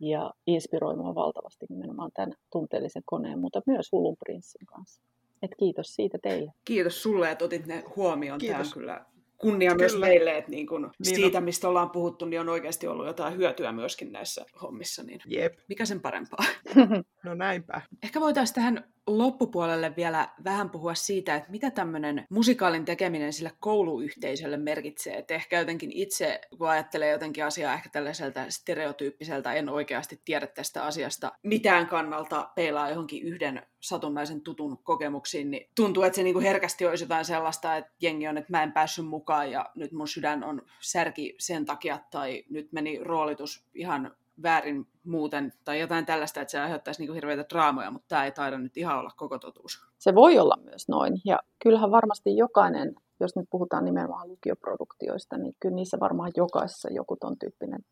Ja inspiroi minua valtavasti nimenomaan tämän tunteellisen koneen, mutta myös Hullun prinssin kanssa. Et kiitos siitä teille. Kiitos sulle, että otit ne huomioon. Kiitos. Tämä on kyllä kunnia Kyllä. myös meille, että niin kun niin siitä, no. mistä ollaan puhuttu, niin on oikeasti ollut jotain hyötyä myöskin näissä hommissa. Niin Jep. Mikä sen parempaa? (laughs) no näinpä. Ehkä voitaisiin tähän loppupuolelle vielä vähän puhua siitä, että mitä tämmöinen musikaalin tekeminen sille kouluyhteisölle merkitsee. Että ehkä jotenkin itse, kun ajattelee jotenkin asiaa ehkä tällaiselta stereotyyppiseltä, en oikeasti tiedä tästä asiasta mitään kannalta peilaa johonkin yhden satunnaisen tutun kokemuksiin, niin tuntuu, että se niinku herkästi olisi jotain sellaista, että jengi on, että mä en päässyt mukaan ja nyt mun sydän on särki sen takia, tai nyt meni roolitus ihan väärin muuten tai jotain tällaista, että se aiheuttaisi niin hirveitä draamoja, mutta tämä ei taida nyt ihan olla koko totuus. Se voi olla myös noin. Ja kyllähän varmasti jokainen, jos nyt puhutaan nimenomaan lukioproduktioista, niin kyllä niissä varmaan jokaisessa joku ton tyyppinen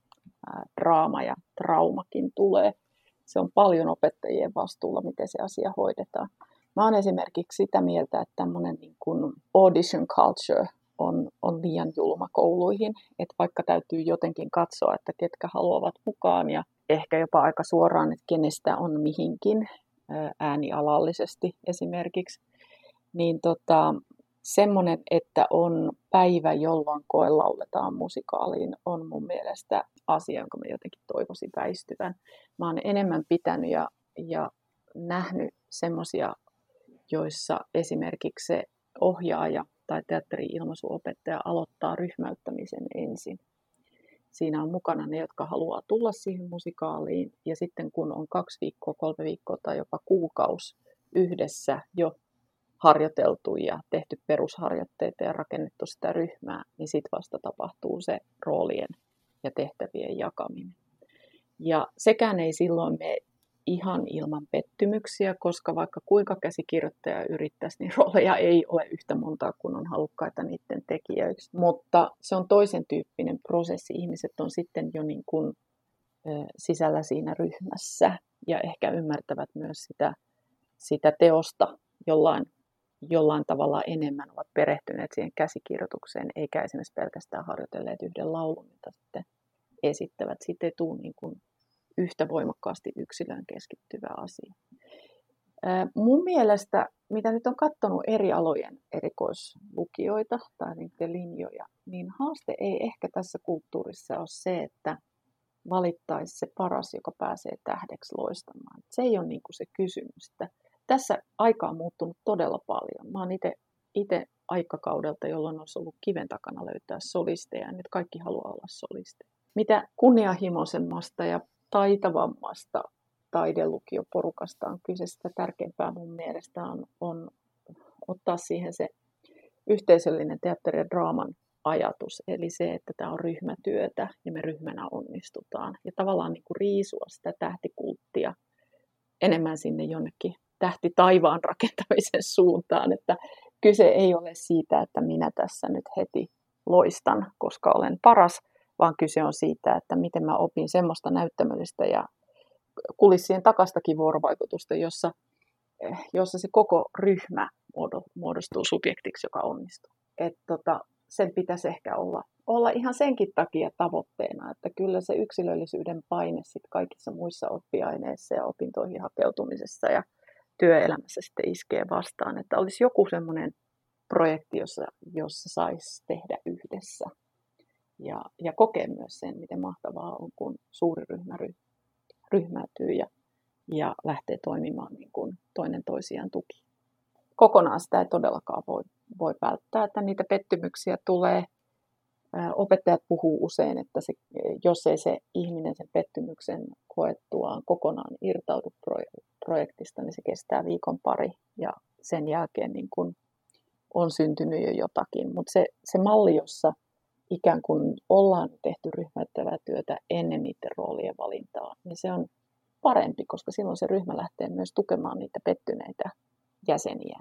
draama ja traumakin tulee. Se on paljon opettajien vastuulla, miten se asia hoidetaan. Mä olen esimerkiksi sitä mieltä, että tämmöinen niin audition culture on, on liian julma kouluihin. Että vaikka täytyy jotenkin katsoa, että ketkä haluavat mukaan ja ehkä jopa aika suoraan, että kenestä on mihinkin, äänialallisesti esimerkiksi, niin tota, semmoinen, että on päivä, jolloin koelauletaan musikaaliin, on mun mielestä asia, jonka mä jotenkin toivoisin väistyvän. Mä oon enemmän pitänyt ja, ja nähnyt semmoisia, joissa esimerkiksi se ohjaaja tai teatteri-ilmaisuopettaja aloittaa ryhmäyttämisen ensin. Siinä on mukana ne, jotka haluaa tulla siihen musikaaliin, ja sitten kun on kaksi viikkoa, kolme viikkoa tai jopa kuukausi yhdessä jo harjoiteltu ja tehty perusharjoitteita ja rakennettu sitä ryhmää, niin sitten vasta tapahtuu se roolien ja tehtävien jakaminen. Ja sekään ei silloin mene ihan ilman pettymyksiä, koska vaikka kuinka käsikirjoittaja yrittäisi, niin (laughs) rooleja ei ole yhtä montaa kuin on halukkaita niiden tekijöiksi. Mutta se on toisen tyyppinen prosessi. Ihmiset on sitten jo niin kuin, sisällä siinä ryhmässä ja ehkä ymmärtävät myös sitä, sitä teosta jollain, jollain tavalla enemmän, ovat perehtyneet siihen käsikirjoitukseen, eikä esimerkiksi pelkästään harjoitelleet yhden laulun, jota sitten esittävät. Siitä ei tule niin kuin yhtä voimakkaasti yksilöön keskittyvä asia. Mun mielestä, mitä nyt on katsonut eri alojen erikoislukijoita tai niiden linjoja, niin haaste ei ehkä tässä kulttuurissa ole se, että valittaisi se paras, joka pääsee tähdeksi loistamaan. Se ei ole niin kuin se kysymys. Että tässä aika on muuttunut todella paljon. Mä oon itse aikakaudelta, jolloin olisi ollut kiven takana löytää solisteja, ja nyt kaikki haluaa olla solisteja. Mitä kunnianhimoisemmasta ja taitavammasta taidelukioporukasta on kyse, sitä tärkeämpää mun mielestä on, on ottaa siihen se yhteisöllinen teatteri- ja draaman ajatus, eli se, että tämä on ryhmätyötä ja me ryhmänä onnistutaan. Ja tavallaan niin kuin riisua sitä tähtikulttia enemmän sinne jonnekin tähti taivaan rakentamisen suuntaan, että kyse ei ole siitä, että minä tässä nyt heti loistan, koska olen paras, vaan kyse on siitä, että miten mä opin semmoista näyttämöllistä ja kulissien takastakin vuorovaikutusta, jossa, eh, jossa se koko ryhmä muodostuu subjektiksi, joka onnistuu. Et tota, sen pitäisi ehkä olla, olla ihan senkin takia tavoitteena, että kyllä se yksilöllisyyden paine sit kaikissa muissa oppiaineissa ja opintoihin hakeutumisessa ja työelämässä sitten iskee vastaan, että olisi joku semmoinen projekti, jossa, jossa saisi tehdä yhdessä ja, ja kokee myös sen, miten mahtavaa on, kun suuri ryhmä ry, ryhmäytyy ja, ja lähtee toimimaan niin kuin toinen toisiaan tuki. Kokonaan sitä ei todellakaan voi, voi välttää, että niitä pettymyksiä tulee. Opettajat puhuu usein, että se, jos ei se ihminen sen pettymyksen koettuaan kokonaan irtaudu projektista, niin se kestää viikon pari ja sen jälkeen niin kun on syntynyt jo jotakin. Mutta se, se malli, jossa ikään kuin ollaan tehty ryhmättävää työtä ennen niiden roolien valintaa, niin se on parempi, koska silloin se ryhmä lähtee myös tukemaan niitä pettyneitä jäseniä.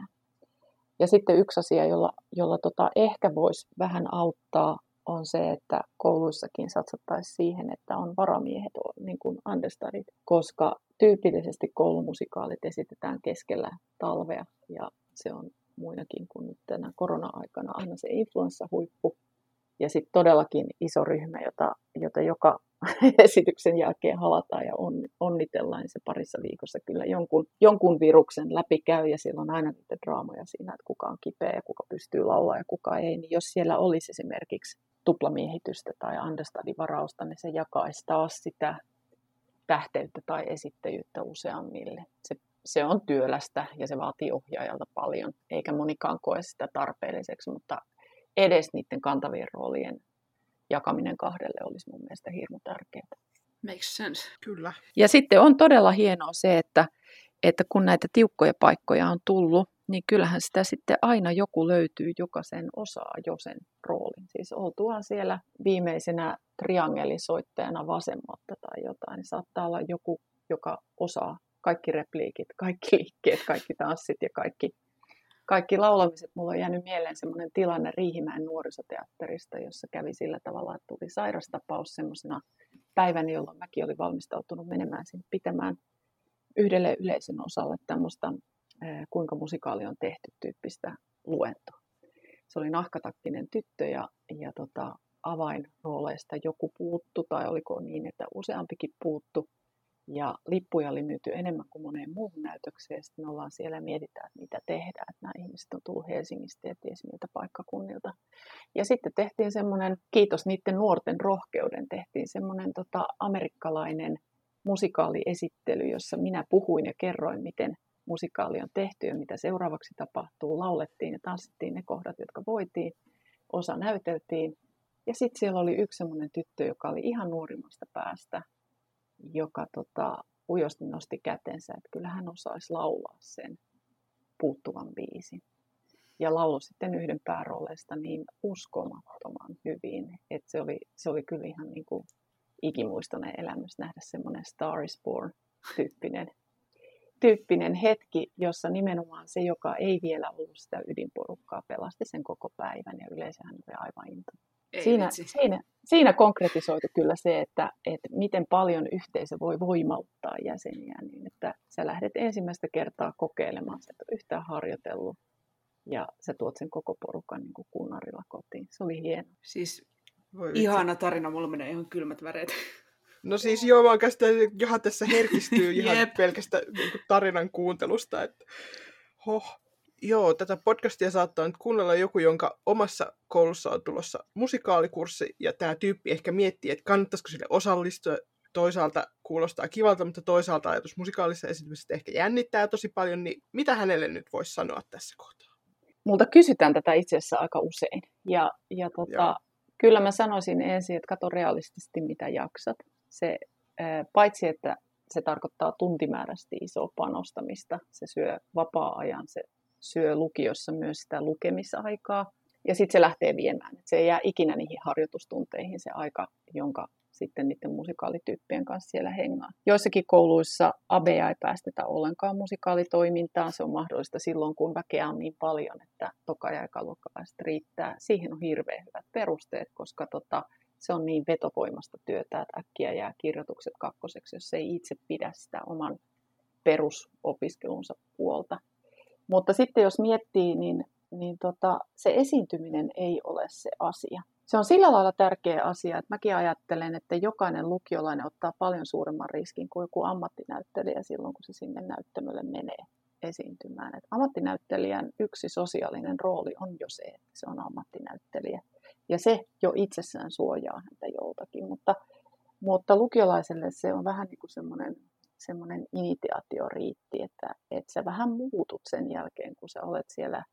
Ja sitten yksi asia, jolla, jolla tota ehkä voisi vähän auttaa, on se, että kouluissakin satsattaisiin siihen, että on varamiehet, niin kuin understudit, koska tyypillisesti koulumusikaalit esitetään keskellä talvea ja se on muinakin kuin nyt tänä korona-aikana aina se influenssahuippu. Ja sitten todellakin iso ryhmä, jota, jota joka (laughs) esityksen jälkeen halataan ja on, onnitellaan, niin se parissa viikossa kyllä jonkun, jonkun viruksen läpi käy ja siellä on aina niitä draamoja siinä, että kuka on kipeä ja kuka pystyy laulaa ja kuka ei. Niin jos siellä olisi esimerkiksi tuplamiehitystä tai understudy-varausta, niin se jakaisi taas sitä tähteyttä tai esittäjyyttä useammille. Se, se on työlästä ja se vaatii ohjaajalta paljon, eikä monikaan koe sitä tarpeelliseksi, mutta edes niiden kantavien roolien jakaminen kahdelle olisi mun mielestä hirmu tärkeää. Makes sense. Kyllä. Ja sitten on todella hienoa se, että, että kun näitä tiukkoja paikkoja on tullut, niin kyllähän sitä sitten aina joku löytyy, joka sen osaa jo sen roolin. Siis oltuaan siellä viimeisenä triangelisoittajana vasemmalta tai jotain, niin saattaa olla joku, joka osaa kaikki repliikit, kaikki liikkeet, kaikki tanssit ja kaikki kaikki laulamiset. Mulla on jäänyt mieleen semmoinen tilanne Riihimäen nuorisoteatterista, jossa kävi sillä tavalla, että tuli sairastapaus semmoisena päivänä, jolloin mäkin olin valmistautunut menemään sinne pitämään yhdelle yleisön osalle tämmöistä kuinka musikaali on tehty tyyppistä luentoa. Se oli nahkatakkinen tyttö ja, ja tota, avainrooleista joku puuttu, tai oliko niin, että useampikin puuttu. Ja lippuja oli myyty enemmän kuin moneen muuhun näytökseen. Sitten me ollaan siellä ja mietitään, että mitä tehdään. Että nämä ihmiset on tullut Helsingistä ja ties miltä paikkakunnilta. Ja sitten tehtiin semmoinen, kiitos niiden nuorten rohkeuden, tehtiin semmoinen tota, amerikkalainen musikaaliesittely, jossa minä puhuin ja kerroin, miten musikaali on tehty ja mitä seuraavaksi tapahtuu. Laulettiin ja tanssittiin ne kohdat, jotka voitiin. Osa näyteltiin. Ja sitten siellä oli yksi semmoinen tyttö, joka oli ihan nuorimmasta päästä, joka tota, ujosti nosti kätensä, että kyllä hän osaisi laulaa sen puuttuvan biisin. Ja laulu sitten yhden päärooleista niin uskomattoman hyvin, että se oli, se oli kyllä ihan niin kuin ikimuistoinen elämys nähdä semmoinen Star is Born-tyyppinen tyyppinen hetki, jossa nimenomaan se, joka ei vielä ollut sitä ydinporukkaa, pelasti sen koko päivän ja yleensä hän oli aivan into. Siinä, siinä, siinä konkretisoitu kyllä se, että, että miten paljon yhteisö voi voimauttaa jäseniä niin, että sä lähdet ensimmäistä kertaa kokeilemaan, että yhtään harjoitellut ja sä tuot sen koko porukan niin kuin kunnarilla kotiin. Se oli hieno. Siis Voi ihana tarina, mulla menee ihan kylmät väreet. (laughs) No siis joo, oon että Johan tässä herkistyy ihan yep. pelkästä niin kuin, tarinan kuuntelusta. Että, hoh. Joo, tätä podcastia saattaa nyt kuunnella joku, jonka omassa koulussa on tulossa musikaalikurssi, ja tämä tyyppi ehkä miettii, että kannattaisiko sille osallistua. Toisaalta kuulostaa kivalta, mutta toisaalta ajatus musikaalissa esitymisestä ehkä jännittää tosi paljon, niin mitä hänelle nyt voisi sanoa tässä kohtaa? Multa kysytään tätä itse asiassa aika usein, ja, ja tota, kyllä mä sanoisin ensin, että kato realistisesti mitä jaksat se paitsi, että se tarkoittaa tuntimäärästi isoa panostamista, se syö vapaa-ajan, se syö lukiossa myös sitä lukemisaikaa, ja sitten se lähtee viemään. Se ei jää ikinä niihin harjoitustunteihin se aika, jonka sitten niiden musikaalityyppien kanssa siellä hengaa. Joissakin kouluissa ABEA ei päästetä ollenkaan musikaalitoimintaan. Se on mahdollista silloin, kun väkeä on niin paljon, että toka- ja ekaluokkalaiset riittää. Siihen on hirveän hyvät perusteet, koska tota, se on niin vetovoimasta työtä, että äkkiä jää kirjoitukset kakkoseksi, jos ei itse pidä sitä oman perusopiskelunsa puolta. Mutta sitten jos miettii, niin, niin tota, se esiintyminen ei ole se asia. Se on sillä lailla tärkeä asia, että mäkin ajattelen, että jokainen lukiolainen ottaa paljon suuremman riskin kuin joku ammattinäyttelijä silloin, kun se sinne näyttämölle menee esiintymään. Et ammattinäyttelijän yksi sosiaalinen rooli on jo se, että se on ammattinäyttelijä. Ja se jo itsessään suojaa häntä joltakin, mutta, mutta lukiolaiselle se on vähän niin kuin semmoinen, semmoinen initiaatioriitti, että, että sä vähän muutut sen jälkeen, kun sä olet siellä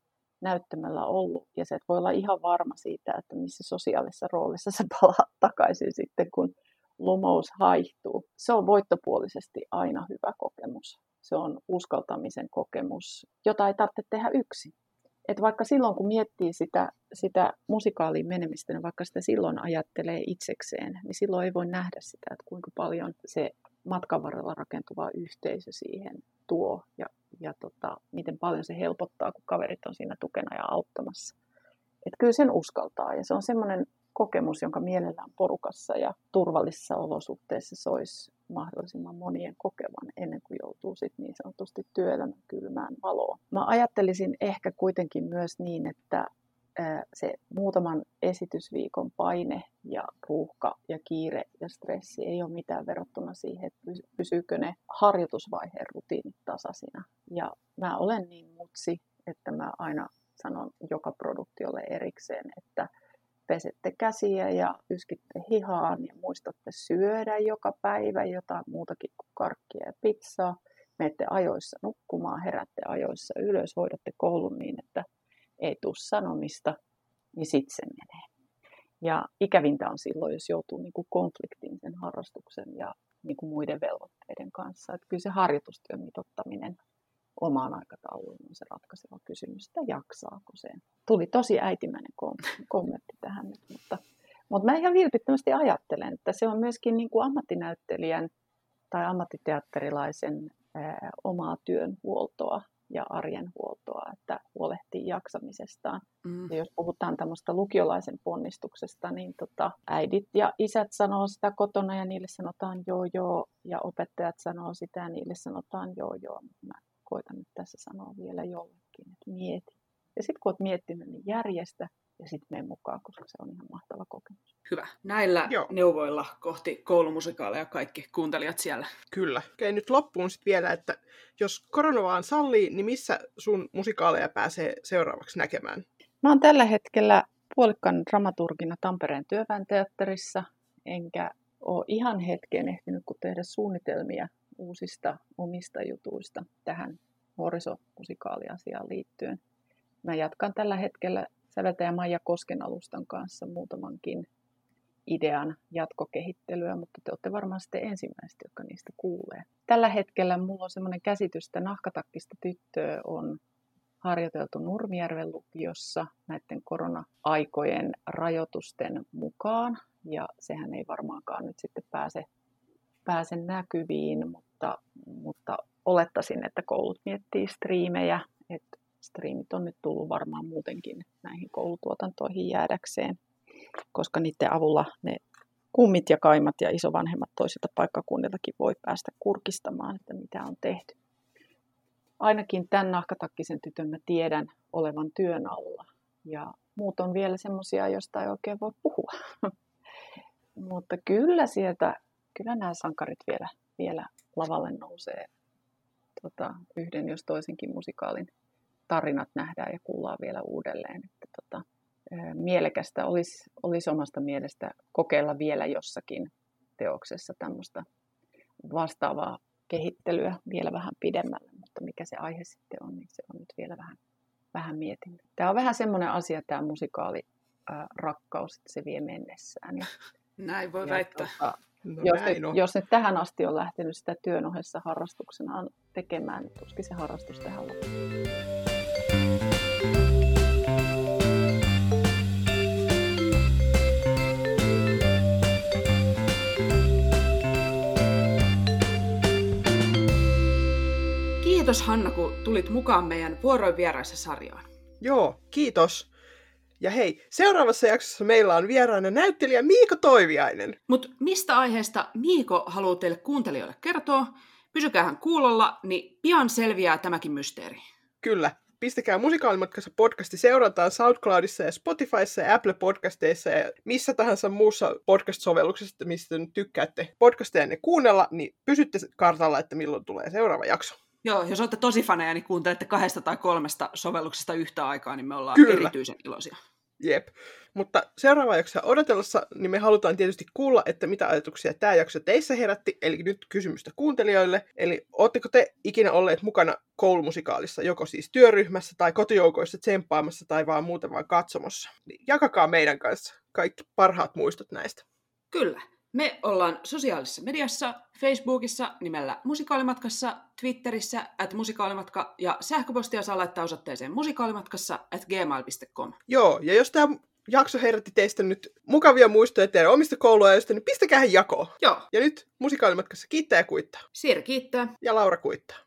näyttämällä ollut. Ja se et voi olla ihan varma siitä, että missä sosiaalisessa roolissa sä palaat (laughs) takaisin sitten, kun lumous haihtuu. Se on voittopuolisesti aina hyvä kokemus. Se on uskaltamisen kokemus, jota ei tarvitse tehdä yksin että vaikka silloin kun miettii sitä, sitä musikaaliin menemistä, niin vaikka sitä silloin ajattelee itsekseen, niin silloin ei voi nähdä sitä, että kuinka paljon se matkan varrella rakentuva yhteisö siihen tuo ja, ja tota, miten paljon se helpottaa, kun kaverit on siinä tukena ja auttamassa. Että kyllä sen uskaltaa ja se on semmoinen kokemus, jonka mielellään porukassa ja turvallisissa olosuhteissa se olisi mahdollisimman monien kokevan ennen kuin joutuu sit niin sanotusti työelämän kylmään valoon. Mä ajattelisin ehkä kuitenkin myös niin, että se muutaman esitysviikon paine ja ruuhka ja kiire ja stressi ei ole mitään verrattuna siihen, että pysyykö ne harjoitusvaiheen rutiinit tasaisina. Ja mä olen niin mutsi, että mä aina sanon joka produktiolle erikseen, että pesette käsiä ja yskitte hihaan ja muistatte syödä joka päivä jotain muutakin kuin karkkia ja pizzaa. Menette ajoissa nukkumaan, herätte ajoissa ylös, hoidatte koulun niin, että ei tule sanomista, niin sitten se menee. Ja ikävintä on silloin, jos joutuu niin kuin konfliktiin sen harrastuksen ja niin kuin muiden velvoitteiden kanssa. Että kyllä se harjoitustyön mitottaminen omaan aikatauluun on se ratkaiseva kysymys, että jaksaako sen. Tuli tosi äitimäinen kommentti tähän nyt, mutta, mutta mä ihan vilpittömästi ajattelen, että se on myöskin niin kuin ammattinäyttelijän tai ammattiteatterilaisen ää, omaa työnhuoltoa ja arjen huoltoa, että huolehtii jaksamisestaan. Mm. Ja jos puhutaan tämmöistä lukiolaisen ponnistuksesta, niin tota, äidit ja isät sanoo sitä kotona ja niille sanotaan joo joo, ja opettajat sanoo sitä ja niille sanotaan joo joo. Mä koitan nyt tässä sanoa vielä jollekin, että mieti. Ja sitten kun olet miettinyt, niin järjestä ja sitten mene mukaan, koska se on ihan mahtava kokemus. Hyvä. Näillä Joo. neuvoilla kohti koulumusikaalia kaikki kuuntelijat siellä. Kyllä. Okei, nyt loppuun sitten vielä, että jos korona vaan sallii, niin missä sun musikaaleja pääsee seuraavaksi näkemään? Mä oon tällä hetkellä puolikkaan dramaturgina Tampereen työväen teatterissa, enkä ole ihan hetken ehtinyt kun tehdä suunnitelmia uusista omista jutuista tähän nuorisomusikaaliasiaan liittyen. Mä jatkan tällä hetkellä säveltäjä Maija Kosken alustan kanssa muutamankin idean jatkokehittelyä, mutta te olette varmaan sitten ensimmäiset, jotka niistä kuulee. Tällä hetkellä mulla on semmoinen käsitys, että nahkatakkista tyttöä on harjoiteltu Nurmijärven lukiossa näiden korona-aikojen rajoitusten mukaan. Ja sehän ei varmaankaan nyt sitten pääse, pääse näkyviin, mutta, mutta olettaisin, että koulut miettii striimejä. Että striimit on nyt tullut varmaan muutenkin näihin koulutuotantoihin jäädäkseen, koska niiden avulla ne kummit ja kaimat ja isovanhemmat toisilta paikkakunniltakin voi päästä kurkistamaan, että mitä on tehty ainakin tämän nahkatakkisen tytön mä tiedän olevan työn alla. Ja muut on vielä semmoisia, joista ei oikein voi puhua. (laughs) Mutta kyllä sieltä, kyllä nämä sankarit vielä, vielä lavalle nousee. Tota, yhden jos toisenkin musikaalin tarinat nähdään ja kuullaan vielä uudelleen. Että tota, mielekästä olisi, olisi omasta mielestä kokeilla vielä jossakin teoksessa tämmöistä vastaavaa kehittelyä vielä vähän pidemmälle, mutta mikä se aihe sitten on, niin se on nyt vielä vähän, vähän mietin. Tämä on vähän semmoinen asia, tämä musikaali ää, rakkaus, että se vie mennessään. Ja, Näin voi ja väittää. Tota, No jos, näin nyt, on. jos nyt tähän asti on lähtenyt sitä työn ohessa harrastuksenaan tekemään, niin tuskin se harrastus tähän loppuu. Kiitos Hanna, kun tulit mukaan meidän vuoroin vieraissa sarjaan. Joo, kiitos. Ja hei, seuraavassa jaksossa meillä on vieraana näyttelijä Miiko Toiviainen. Mutta mistä aiheesta Miiko haluaa teille kuuntelijoille kertoa? Pysykäähän kuulolla, niin pian selviää tämäkin mysteeri. Kyllä, pistäkää musikaalimatkassa podcasti seurantaan SoundCloudissa ja Spotifyssa ja Apple Podcasteissa ja missä tahansa muussa podcast-sovelluksessa, mistä nyt tykkäätte podcasteja ne kuunnella, niin pysytte kartalla, että milloin tulee seuraava jakso. Joo, jos olette tosi faneja, niin kuuntelette kahdesta tai kolmesta sovelluksesta yhtä aikaa, niin me ollaan Kyllä. erityisen iloisia. Jep. Mutta seuraava jaksoa odotellessa, niin me halutaan tietysti kuulla, että mitä ajatuksia tämä jakso teissä herätti, eli nyt kysymystä kuuntelijoille. Eli ootteko te ikinä olleet mukana koulumusikaalissa, joko siis työryhmässä tai kotijoukoissa tsemppaamassa tai vaan muuten vaan katsomossa? Niin jakakaa meidän kanssa kaikki parhaat muistot näistä. Kyllä. Me ollaan sosiaalisessa mediassa, Facebookissa nimellä Musikaalimatkassa, Twitterissä at musikaalimatka ja sähköpostia saa laittaa osoitteeseen musikaalimatkassa at gmail.com. Joo, ja jos tämä jakso herätti teistä nyt mukavia muistoja teidän omista kouluajoista, niin pistäkää jakoon. Joo, Ja nyt musikaalimatkassa kiittää ja kuittaa. Siiri kiittää. Ja Laura kuittaa.